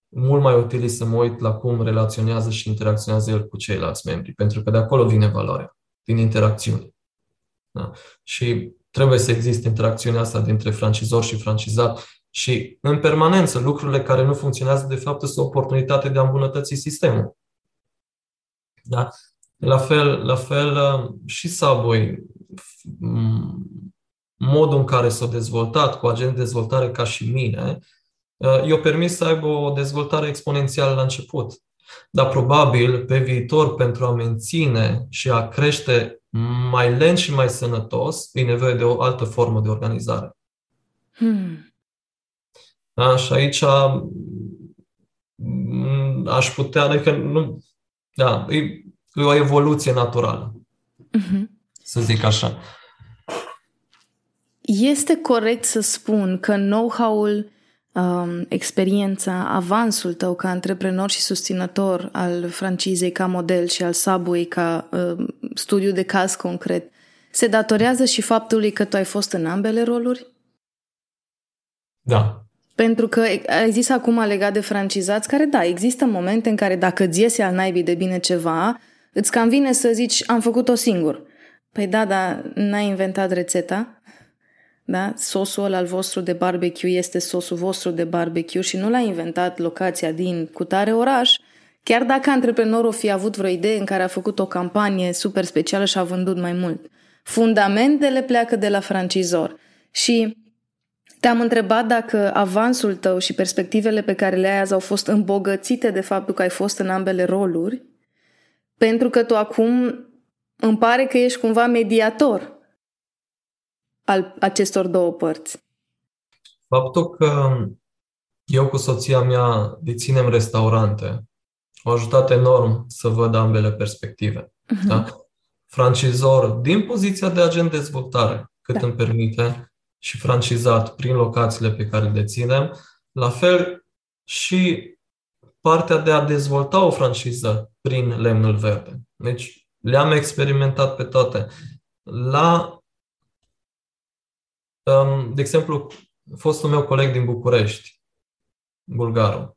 mult mai util să mă uit la cum relaționează și interacționează el cu ceilalți membri, pentru că de acolo vine valoarea, din interacțiune. Da? Și trebuie să existe interacțiunea asta dintre francizor și francizat și în permanență lucrurile care nu funcționează de fapt sunt o oportunitate de a îmbunătăți sistemul. Da? La fel, la fel și Subway modul în care s-a dezvoltat cu agent de dezvoltare ca și mine, uh, i-a permis să aibă o dezvoltare exponențială la început. Dar probabil pe viitor, pentru a menține și a crește mai lent și mai sănătos, e nevoie de o altă formă de organizare. Hmm. Da? Și aici mm, aș putea, adică nu, da, e, e o evoluție naturală, uh-huh. să zic așa. Este corect să spun că know-how-ul, um, experiența, avansul tău ca antreprenor și susținător al francizei ca model și al Subway ca um, studiu de caz concret se datorează și faptului că tu ai fost în ambele roluri? Da. Pentru că există acum legat de francizați care, da, există momente în care dacă îți iese al naibii de bine ceva, îți cam vine să zici, am făcut-o singur. Păi da, dar n-ai inventat rețeta, da? Sosul al vostru de barbecue este sosul vostru de barbecue și nu l-a inventat locația din cutare oraș, chiar dacă antreprenorul fi avut vreo idee în care a făcut o campanie super specială și a vândut mai mult. Fundamentele pleacă de la francizor. Și te-am întrebat dacă avansul tău și perspectivele pe care le ai azi au fost îmbogățite de faptul că ai fost în ambele roluri, pentru că tu acum îmi pare că ești cumva mediator al acestor două părți? Faptul că eu cu soția mea deținem restaurante a ajutat enorm să văd ambele perspective. Uh-huh. Da? Francizor din poziția de agent dezvoltare, cât da. îmi permite, și francizat prin locațiile pe care le deținem, la fel și partea de a dezvolta o franciză prin lemnul verde. Deci le-am experimentat pe toate. La, um, de exemplu, fostul meu coleg din București, bulgarul,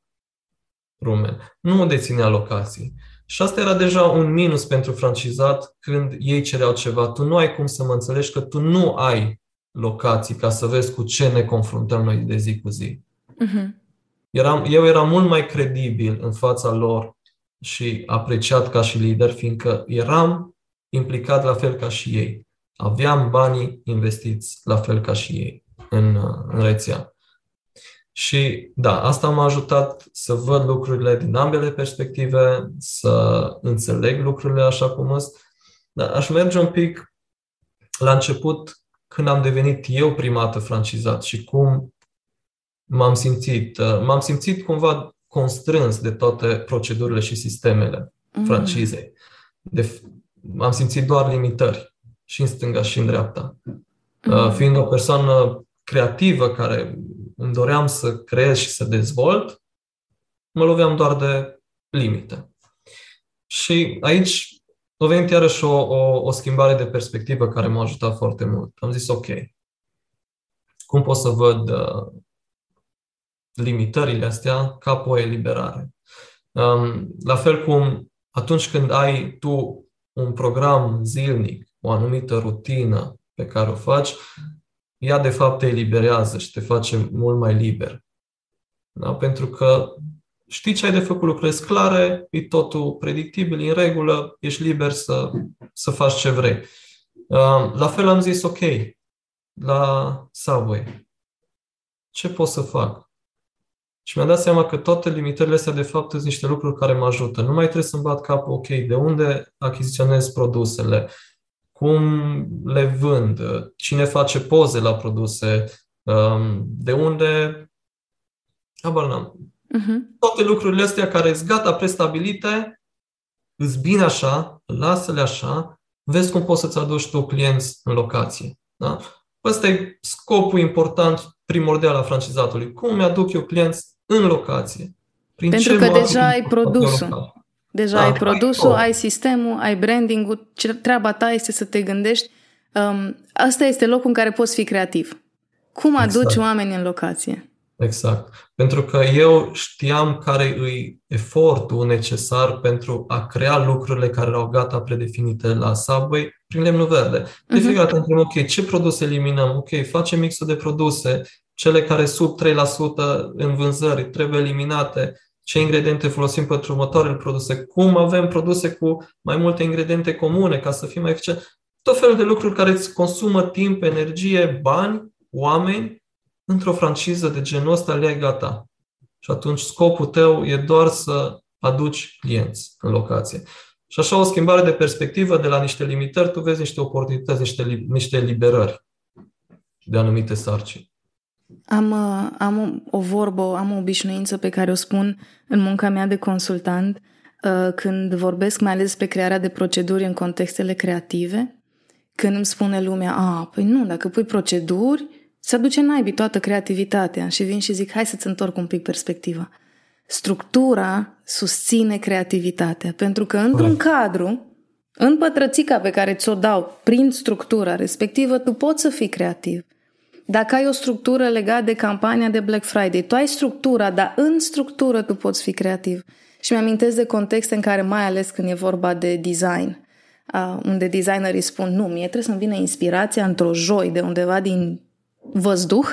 rumen, nu deținea locații. Și asta era deja un minus pentru francizat când ei cereau ceva. Tu nu ai cum să mă înțelegi că tu nu ai locații ca să vezi cu ce ne confruntăm noi de zi cu zi. Uh-huh. Eram, eu eram mult mai credibil în fața lor și apreciat ca și lider, fiindcă eram implicat la fel ca și ei. Aveam banii investiți la fel ca și ei în, în rețea. Și da, asta m-a ajutat să văd lucrurile din ambele perspective, să înțeleg lucrurile așa cum sunt. Dar aș merge un pic la început, când am devenit eu primată francizat și cum m-am simțit. M-am simțit cumva constrâns de toate procedurile și sistemele mm. francizei. De, am simțit doar limitări și în stânga și în dreapta. Mm. Fiind o persoană creativă care îmi doream să creez și să dezvolt, mă loveam doar de limite. Și aici a venit iarăși o, o, o schimbare de perspectivă care m-a ajutat foarte mult. Am zis, ok, cum pot să văd uh, limitările astea ca pe o eliberare? Um, la fel cum atunci când ai tu un program zilnic, o anumită rutină pe care o faci, ea de fapt te eliberează și te face mult mai liber. Da? Pentru că știi ce ai de făcut, lucrurile clare, e totul predictibil, în regulă, ești liber să, să faci ce vrei. Uh, la fel am zis, ok, la Subway, ce pot să fac? Și mi-am dat seama că toate limitările astea, de fapt, sunt niște lucruri care mă ajută. Nu mai trebuie să-mi bat capul, ok, de unde achiziționez produsele, cum le vând, cine face poze la produse, um, de unde... Habar n-am. Uh-huh. Toate lucrurile astea care sunt gata prestabilite, îți bine așa, lasă-le așa, vezi cum poți să-ți aduci tu clienți în locație. Da? Ăsta e scopul important, primordial al francizatului. Cum mi-aduc eu clienți în locație? Prin Pentru că deja ai produsul. Deja da, ai produsul, ai, ai sistemul, ai branding-ul, treaba ta este să te gândești. Um, asta este locul în care poți fi creativ. Cum aduci exact. oameni în locație? Exact. Pentru că eu știam care e efortul necesar pentru a crea lucrurile care erau gata predefinite la Subway prin lemnul verde. De fiecare dată întrebăm, ok, ce produse eliminăm? Ok, facem mixul de produse, cele care sub 3% în vânzări trebuie eliminate, ce ingrediente folosim pentru următoarele produse, cum avem produse cu mai multe ingrediente comune ca să fim mai eficient. Tot felul de lucruri care îți consumă timp, energie, bani, oameni într-o franciză de genul ăsta le ai gata. Și atunci scopul tău e doar să aduci clienți în locație. Și așa o schimbare de perspectivă de la niște limitări, tu vezi niște oportunități, niște, niște liberări de anumite sarcini. Am, uh, am o vorbă, am o obișnuință pe care o spun în munca mea de consultant uh, când vorbesc mai ales pe crearea de proceduri în contextele creative, când îmi spune lumea, a, păi nu, dacă pui proceduri, se aduce naibii toată creativitatea și vin și zic, hai să-ți întorc un pic perspectiva. Structura susține creativitatea, pentru că într-un cadru, în pătrățica pe care ți-o dau prin structura respectivă, tu poți să fii creativ. Dacă ai o structură legată de campania de Black Friday, tu ai structura, dar în structură tu poți fi creativ. Și mi-amintesc de contexte în care, mai ales când e vorba de design, uh, unde designerii spun, nu, mie trebuie să-mi vină inspirația într-o joi de undeva din văzduh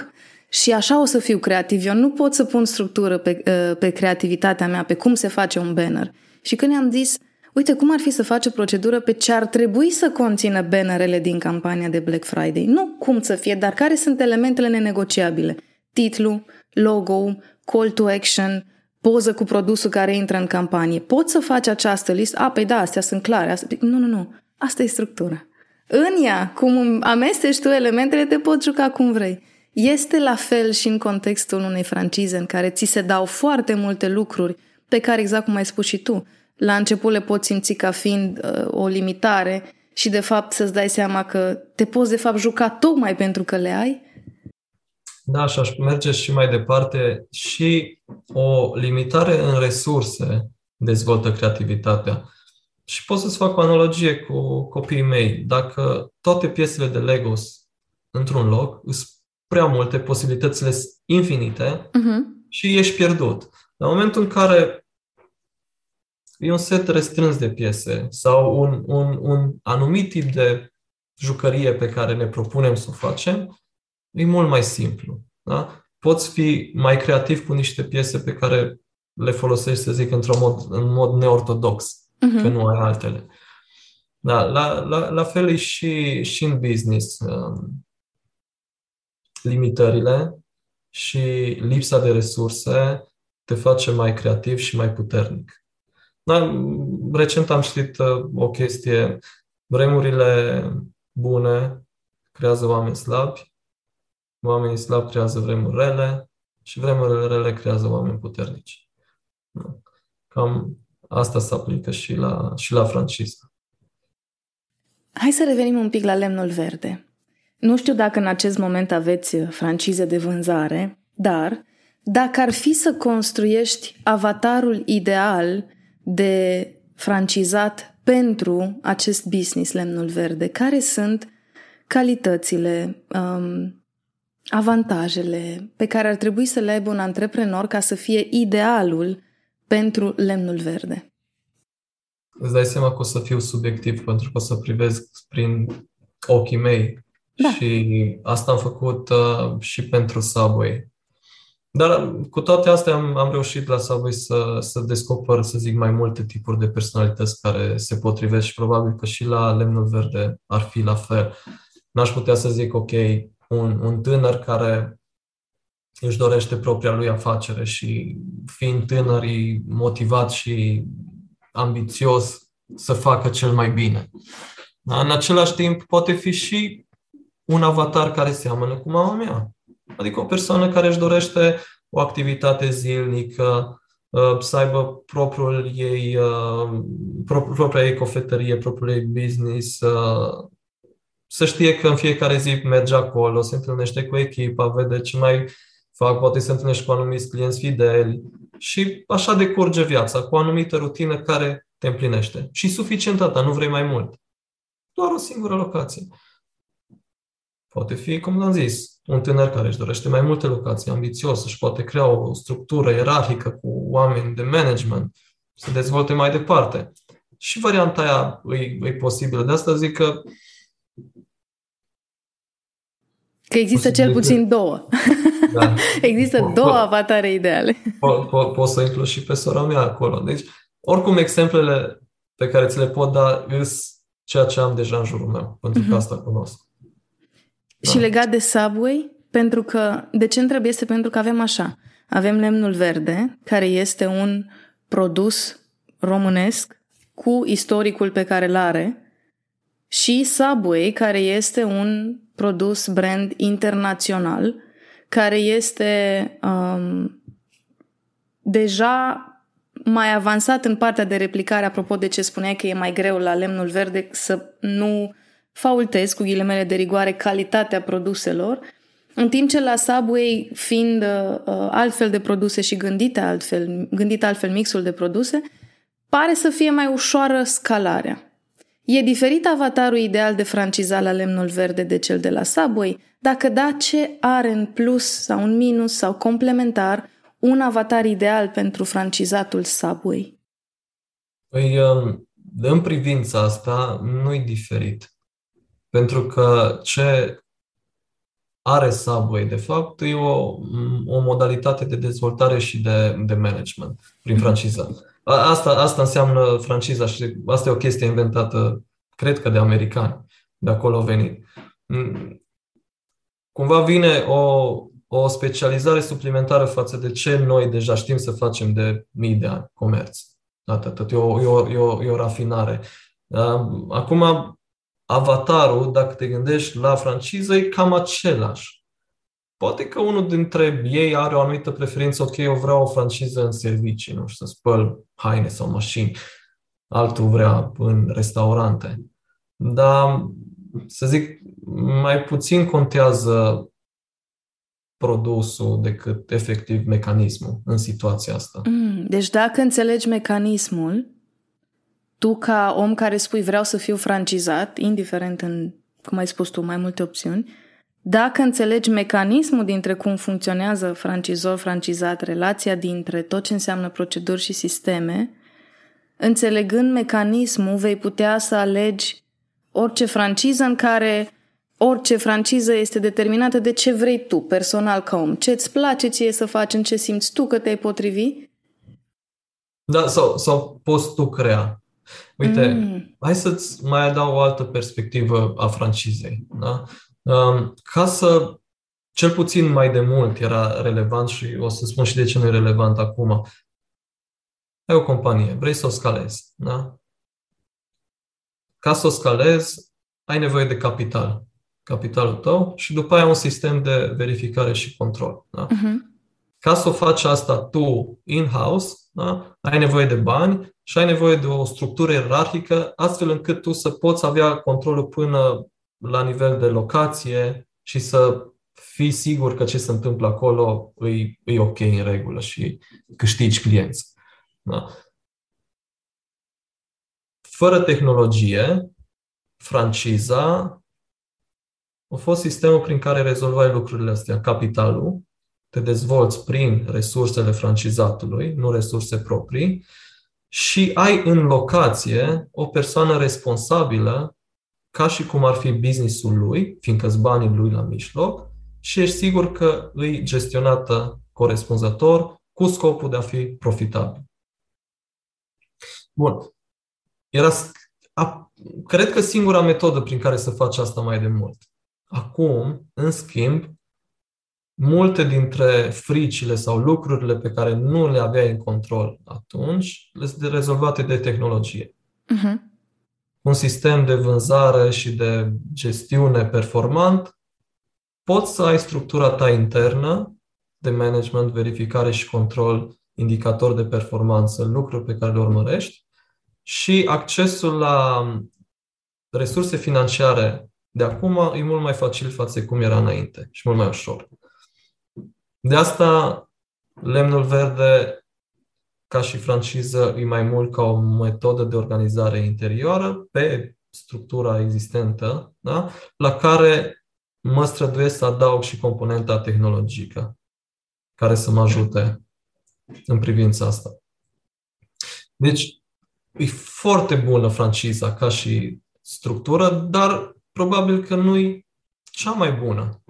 și așa o să fiu creativ. Eu nu pot să pun structură pe, uh, pe creativitatea mea, pe cum se face un banner. Și când i-am zis, uite, cum ar fi să faci o procedură pe ce ar trebui să conțină bannerele din campania de Black Friday? Nu cum să fie, dar care sunt elementele nenegociabile? Titlu, logo, call to action, poză cu produsul care intră în campanie. Poți să faci această listă? A, păi da, astea sunt clare. Astea... Nu, nu, nu. Asta e structura. În ea, cum amesteci tu elementele, te poți juca cum vrei. Este la fel și în contextul unei francize în care ți se dau foarte multe lucruri pe care, exact cum ai spus și tu, la început le poți simți ca fiind uh, o limitare și de fapt să-ți dai seama că te poți de fapt juca tocmai pentru că le ai? Da, și aș merge și mai departe. Și o limitare în resurse dezvoltă creativitatea. Și pot să-ți fac o analogie cu copiii mei. Dacă toate piesele de Lego într-un loc, sunt prea multe, posibilitățile sunt infinite uh-huh. și ești pierdut. La momentul în care e un set restrâns de piese sau un, un, un anumit tip de jucărie pe care ne propunem să o facem, e mult mai simplu. Da? Poți fi mai creativ cu niște piese pe care le folosești, să zic, într-un mod, în mod neortodox, uh-huh. că nu ai altele. Da, la, la, la fel e și, și în business. Um, limitările și lipsa de resurse te face mai creativ și mai puternic. Da, recent am citit uh, o chestie, vremurile bune creează oameni slabi, oamenii slabi creează vremuri rele și vremurile rele creează oameni puternici. Da. Cam asta se aplică și la, și la franciză. Hai să revenim un pic la lemnul verde. Nu știu dacă în acest moment aveți francize de vânzare, dar dacă ar fi să construiești avatarul ideal de francizat pentru acest business lemnul verde, care sunt calitățile, um, avantajele pe care ar trebui să le aibă un antreprenor ca să fie idealul pentru lemnul verde? Îți dai seama că o să fiu subiectiv pentru că o să privesc prin ochii mei da. și asta am făcut uh, și pentru Subway. Dar cu toate astea am, am reușit la Subway să, să descoper, să zic, mai multe tipuri de personalități care se potrivesc și probabil că și la lemnul verde ar fi la fel. N-aș putea să zic, ok, un, un tânăr care își dorește propria lui afacere și fiind tânăr, e motivat și ambițios să facă cel mai bine. În același timp, poate fi și un avatar care seamănă cu mama mea. Adică o persoană care își dorește o activitate zilnică, uh, să aibă propriul ei, uh, propria ei cofetărie, propriul ei business, uh, să știe că în fiecare zi merge acolo, se întâlnește cu echipa, vede ce mai fac, poate se întâlnește cu anumiți clienți fideli și așa decurge viața, cu o anumită rutină care te împlinește. Și suficient atâta, nu vrei mai mult. Doar o singură locație. Poate fi, cum am zis, un tânăr care își dorește mai multe locații, ambițios, își poate crea o structură ierarhică cu oameni de management, să dezvolte mai departe. Și varianta aia e, e posibilă. De asta zic că Că există cel puțin două. Da. există po, două po, avatare ideale. Po, po, poți să inclus și pe sora mea acolo. Deci, oricum, exemplele pe care ți le pot da sunt ceea ce am deja în jurul meu, pentru că mhm. asta cunosc. Și legat de Subway, pentru că, de ce trebuie este pentru că avem așa. Avem lemnul verde, care este un produs românesc cu istoricul pe care îl are, și Subway, care este un produs brand internațional, care este um, deja mai avansat în partea de replicare, apropo de ce spunea că e mai greu la lemnul verde să nu faultez cu ghilimele de rigoare calitatea produselor, în timp ce la Subway, fiind uh, altfel de produse și gândite altfel, gândit altfel mixul de produse, pare să fie mai ușoară scalarea. E diferit avatarul ideal de franciza la lemnul verde de cel de la Subway? Dacă da, ce are în plus sau în minus sau complementar un avatar ideal pentru francizatul Subway? Păi, um, în privința asta, nu e diferit. Pentru că ce are Subway, de fapt, e o, o modalitate de dezvoltare și de, de management prin mhm. franciză. Asta, asta înseamnă franciza și asta e o chestie inventată, cred că de americani. De acolo a venit. Mm, cumva vine o, o specializare suplimentară față de ce noi deja știm să facem de mii de ani, comerț. Atât. E o, e o, e o, e o rafinare. Acum, avatarul, dacă te gândești la franciză, e cam același. poate că unul dintre ei are o anumită preferință, ok, eu vreau o franciză în servicii, nu știu, să spăl haine sau mașini, altul vrea în restaurante. Dar, să zic, mai puțin contează produsul decât efectiv mecanismul în situația asta. Mm, deci dacă înțelegi mecanismul, tu ca om care spui vreau să fiu francizat, indiferent în, cum ai spus tu, mai multe opțiuni, dacă înțelegi mecanismul dintre cum funcționează francizor, francizat, relația dintre tot ce înseamnă proceduri și sisteme, înțelegând mecanismul, vei putea să alegi orice franciză în care orice franciză este determinată de ce vrei tu, personal ca om. Ce îți place ție să faci, în ce simți tu că te-ai potrivi? Da, sau, sau poți tu crea. Uite, mm. hai să-ți mai adaug o altă perspectivă a francizei. Da? Um, ca să, cel puțin mai de mult era relevant și o să spun și de ce nu e relevant acum. Ai o companie, vrei să o scalezi. Da? Ca să o scalezi, ai nevoie de capital. Capitalul tău și după aia un sistem de verificare și control. Da? Uh-huh. Ca să o faci asta tu in-house, da? ai nevoie de bani și ai nevoie de o structură ierarhică astfel încât tu să poți avea controlul până la nivel de locație și să fii sigur că ce se întâmplă acolo îi, îi ok în regulă și câștigi clienți. Da? Fără tehnologie, franciza a fost sistemul prin care rezolvai lucrurile astea. Capitalul, te dezvolți prin resursele francizatului, nu resurse proprii, și ai în locație o persoană responsabilă ca și cum ar fi businessul lui, fiindcă sunt banii lui la mijloc, și ești sigur că îi gestionată corespunzător cu scopul de a fi profitabil. Bun. Era, a, cred că singura metodă prin care să faci asta mai de mult. Acum, în schimb, multe dintre fricile sau lucrurile pe care nu le aveai în control atunci, le sunt rezolvate de tehnologie. Uh-huh un sistem de vânzare și de gestiune performant, poți să ai structura ta internă de management, verificare și control, indicator de performanță, lucruri pe care le urmărești și accesul la resurse financiare de acum e mult mai facil față de cum era înainte și mult mai ușor. De asta lemnul verde ca și franciză e mai mult ca o metodă de organizare interioară pe structura existentă, da? la care mă străduiesc să adaug și componenta tehnologică care să mă ajute în privința asta. Deci, e foarte bună franciza ca și structură, dar probabil că nu e cea mai bună.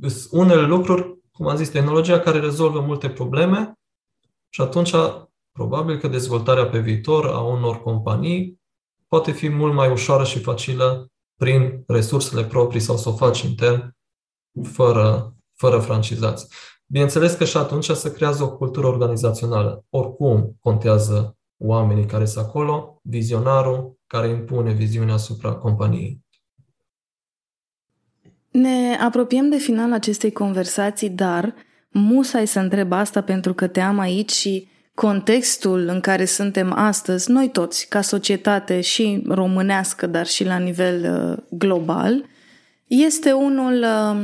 Sunt unele lucruri, cum am zis, tehnologia care rezolvă multe probleme și atunci Probabil că dezvoltarea pe viitor a unor companii poate fi mult mai ușoară și facilă prin resursele proprii sau să o faci intern, fără, fără francizați. Bineînțeles că și atunci se creează o cultură organizațională. Oricum contează oamenii care sunt acolo, vizionarul care impune viziunea asupra companiei. Ne apropiem de final acestei conversații, dar musai să întreb asta pentru că te am aici și contextul în care suntem astăzi, noi toți, ca societate și românească, dar și la nivel uh, global, este unul uh,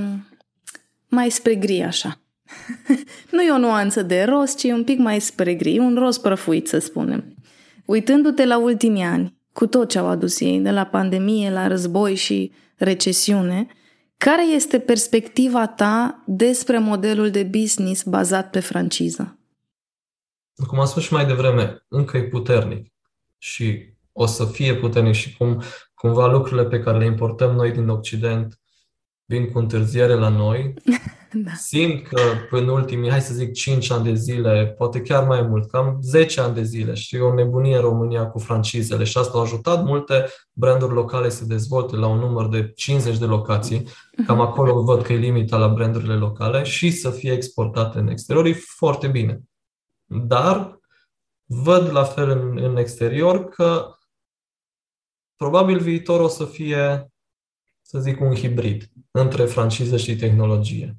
mai spre gri, așa. nu e o nuanță de roz, ci un pic mai spre gri, un roz prăfuit, să spunem. Uitându-te la ultimii ani, cu tot ce au adus ei, de la pandemie, la război și recesiune, care este perspectiva ta despre modelul de business bazat pe franciză? cum am spus și mai devreme, încă e puternic și o să fie puternic și cum cumva lucrurile pe care le importăm noi din Occident vin cu întârziere la noi. da. Simt că în ultimii, hai să zic, 5 ani de zile, poate chiar mai mult, cam 10 ani de zile și o nebunie în România cu francizele și asta a ajutat multe branduri locale să dezvolte la un număr de 50 de locații, cam mhm. acolo văd că e limita la brandurile locale și să fie exportate în exterior, e foarte bine. Dar văd la fel în, în exterior că probabil viitorul o să fie, să zic, un hibrid între franciză și tehnologie.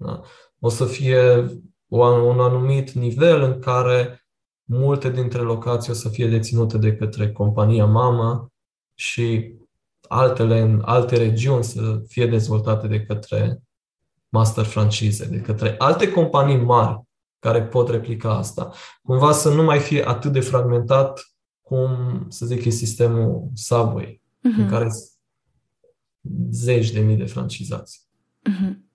Da? O să fie un anumit nivel în care multe dintre locații o să fie deținute de către compania mamă și altele în alte regiuni să fie dezvoltate de către master franchise, de către alte companii mari care pot replica asta. Cumva să nu mai fie atât de fragmentat cum, să zic, e sistemul Subway, uh-huh. în mhm. care sunt zeci de mii de francizați. Uh-huh.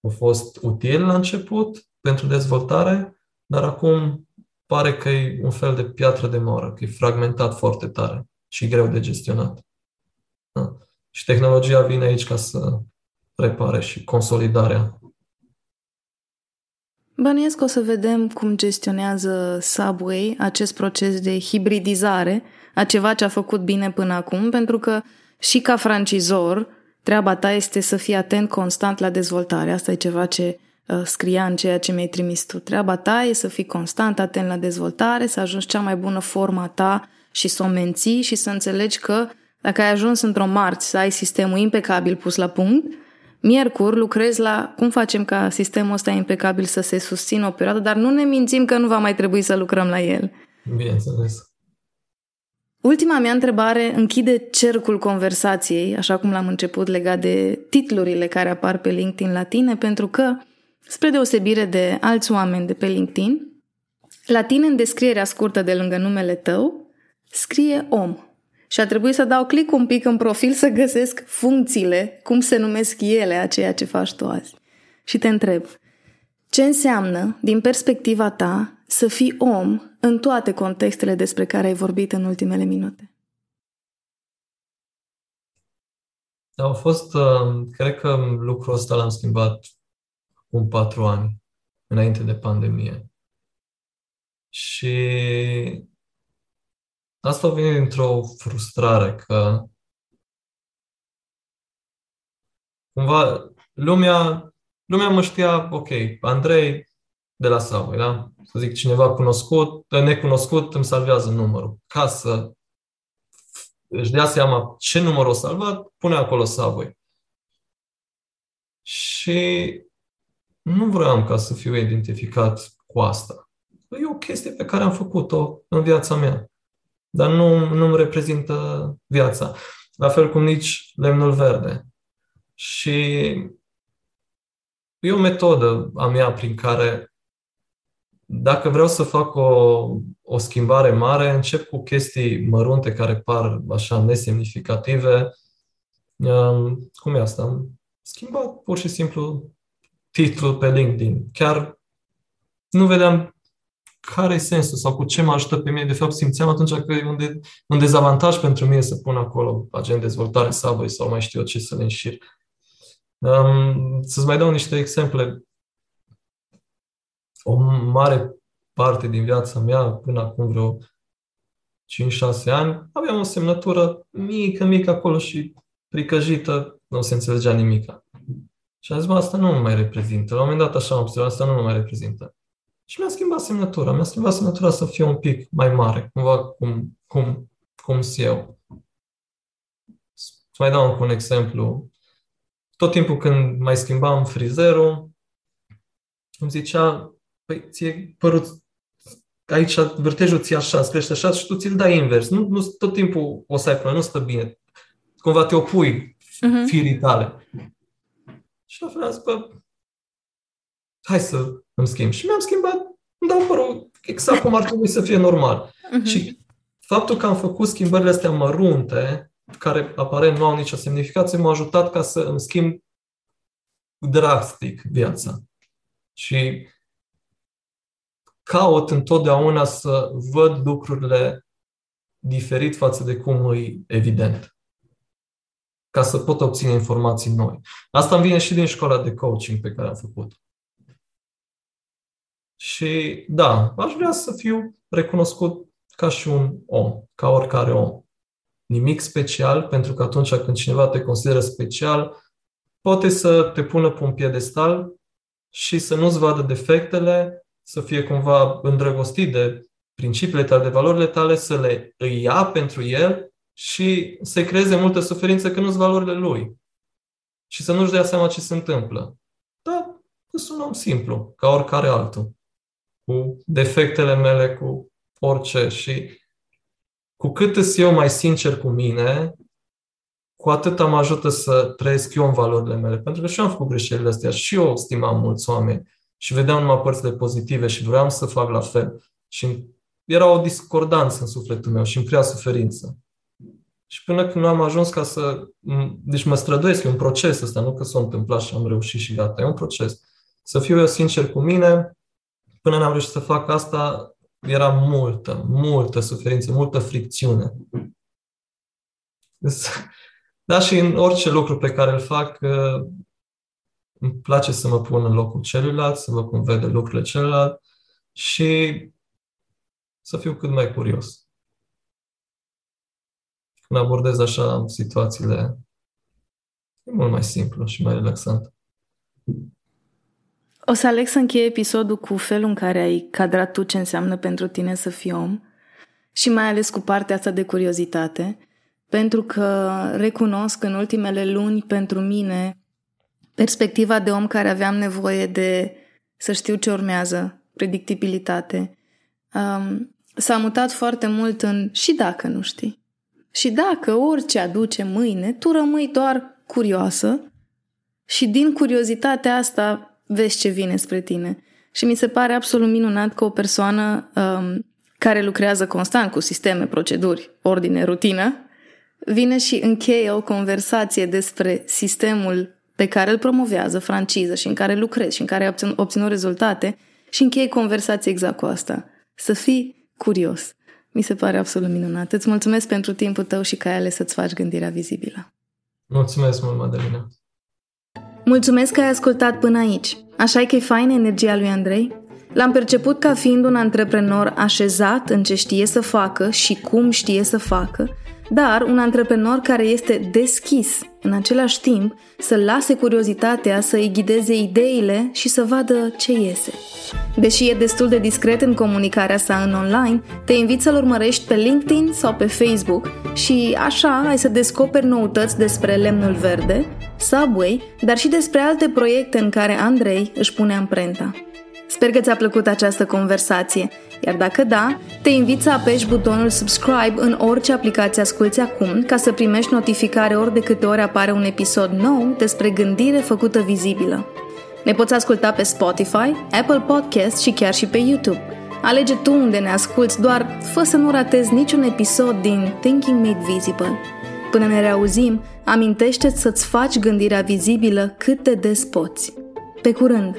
A fost util la început pentru dezvoltare, dar acum pare că e un fel de piatră de moară, că e fragmentat foarte tare și greu de gestionat. Da? Și tehnologia vine aici ca să repare și consolidarea. Bănuiesc că o să vedem cum gestionează Subway acest proces de hibridizare a ceva ce a făcut bine până acum, pentru că și ca francizor, treaba ta este să fii atent constant la dezvoltare. Asta e ceva ce uh, scria în ceea ce mi-ai trimis tu. Treaba ta e să fii constant atent la dezvoltare, să ajungi cea mai bună forma ta și să o menții și să înțelegi că dacă ai ajuns într-o marți să ai sistemul impecabil pus la punct, miercuri lucrezi la cum facem ca sistemul ăsta impecabil să se susțină o perioadă, dar nu ne mințim că nu va mai trebui să lucrăm la el. Bineînțeles. Ultima mea întrebare închide cercul conversației, așa cum l-am început legat de titlurile care apar pe LinkedIn la tine, pentru că, spre deosebire de alți oameni de pe LinkedIn, la tine în descrierea scurtă de lângă numele tău, scrie om. Și a trebuit să dau click un pic în profil să găsesc funcțiile, cum se numesc ele a ceea ce faci tu azi. Și te întreb, ce înseamnă, din perspectiva ta, să fii om în toate contextele despre care ai vorbit în ultimele minute? Au fost, uh, cred că lucrul ăsta l-am schimbat în patru ani, înainte de pandemie. Și asta vine dintr-o frustrare că cumva lumea, lumea mă știa, ok, Andrei de la Subway, da? Să zic, cineva cunoscut, necunoscut îmi salvează numărul. Ca să își dea seama ce număr o salvat, pune acolo Subway. Și nu vreau ca să fiu identificat cu asta. E o chestie pe care am făcut-o în viața mea dar nu, nu îmi reprezintă viața. La fel cum nici lemnul verde. Și e o metodă a mea prin care dacă vreau să fac o, o schimbare mare, încep cu chestii mărunte care par așa nesemnificative. Um, cum e asta? Am schimbat pur și simplu titlul pe LinkedIn. Chiar nu vedeam care e sensul sau cu ce mă ajută pe mine. De fapt, simțeam atunci că e un, de, un dezavantaj pentru mine să pun acolo agent dezvoltare Subway sau mai știu eu ce să le înșir. Um, să-ți mai dau niște exemple. O mare parte din viața mea, până acum vreo 5-6 ani, aveam o semnătură mică, mică acolo și pricăjită, nu se înțelegea nimica. Și am zis, asta nu mă mai reprezintă. La un moment dat așa am observat, asta nu mă mai reprezintă. Și mi-a schimbat semnătura. Mi-a schimbat semnătura să fie un pic mai mare, cumva cum, cum, cum sunt eu. Să mai dau încă un exemplu. Tot timpul când mai schimbam frizerul, îmi zicea, păi ție părut aici vârtejul ți așa, îți crește așa și tu ți-l dai invers. Nu, nu tot timpul o să ai probleme, nu stă bine. Cumva te opui uh-huh. firii tale. Și la fel am zis, bă, hai să îmi schimb. Și mi-am schimbat, îmi dau părul exact cum ar trebui să fie normal. Uh-huh. Și faptul că am făcut schimbările astea mărunte, care aparent nu au nicio semnificație, m-a ajutat ca să îmi schimb drastic viața. Și caut întotdeauna să văd lucrurile diferit față de cum e evident. Ca să pot obține informații noi. Asta îmi vine și din școala de coaching pe care am făcut. Și da, aș vrea să fiu recunoscut ca și un om, ca oricare om. Nimic special, pentru că atunci când cineva te consideră special, poate să te pună pe un piedestal și să nu-ți vadă defectele, să fie cumva îndrăgostit de principiile tale, de valorile tale, să le îi ia pentru el și să-i creeze multă suferință că nu sunt valorile lui. Și să nu-și dea seama ce se întâmplă. sunt un om simplu, ca oricare altul, cu defectele mele, cu orice și cu cât sunt eu mai sincer cu mine, cu atât mă ajută să trăiesc eu în valorile mele. Pentru că și eu am făcut greșelile astea și eu stimam mulți oameni și vedeam numai părțile pozitive și vreau să fac la fel. Și era o discordanță în sufletul meu și îmi crea suferință. Și până când am ajuns ca să... Deci mă străduiesc, e un proces ăsta, nu că s-a întâmplat și am reușit și gata, e un proces. Să fiu eu sincer cu mine, până n-am reușit să fac asta, era multă, multă suferință, multă fricțiune. Da, și în orice lucru pe care îl fac, uh, îmi place să mă pun în locul celuilalt, să văd cum vede lucrurile celălalt și să fiu cât mai curios. Când abordez așa situațiile, e mult mai simplu și mai relaxant. O să aleg să încheie episodul cu felul în care ai cadrat tu ce înseamnă pentru tine să fii om și mai ales cu partea asta de curiozitate, pentru că recunosc că în ultimele luni pentru mine perspectiva de om care aveam nevoie de să știu ce urmează, predictibilitate, um, s-a mutat foarte mult în și dacă nu știi. Și dacă orice aduce mâine, tu rămâi doar curioasă și din curiozitatea asta vezi ce vine spre tine. Și mi se pare absolut minunat că o persoană um, care lucrează constant cu sisteme, proceduri, ordine, rutină, vine și încheie o conversație despre sistemul pe care îl promovează, franciză și în care lucrezi și în care ai obținut rezultate și încheie conversație exact cu asta. Să fii curios. Mi se pare absolut minunat. Îți mulțumesc pentru timpul tău și că ai ales să-ți faci gândirea vizibilă. Mulțumesc mult, Madalina. Mulțumesc că ai ascultat până aici. Așa că e faină energia lui Andrei? L-am perceput ca fiind un antreprenor așezat în ce știe să facă și cum știe să facă, dar un antreprenor care este deschis în același timp să lase curiozitatea să îi ghideze ideile și să vadă ce iese. Deși e destul de discret în comunicarea sa în online, te invit să-l urmărești pe LinkedIn sau pe Facebook și așa ai să descoperi noutăți despre lemnul verde, Subway, dar și despre alte proiecte în care Andrei își pune amprenta. Sper că ți-a plăcut această conversație, iar dacă da, te invit să apeși butonul subscribe în orice aplicație asculti acum ca să primești notificare ori de câte ori apare un episod nou despre gândire făcută vizibilă. Ne poți asculta pe Spotify, Apple Podcast și chiar și pe YouTube. Alege tu unde ne asculti, doar fă să nu ratezi niciun episod din Thinking Made Visible. Până ne reauzim, amintește-ți să-ți faci gândirea vizibilă cât de des poți. Pe curând!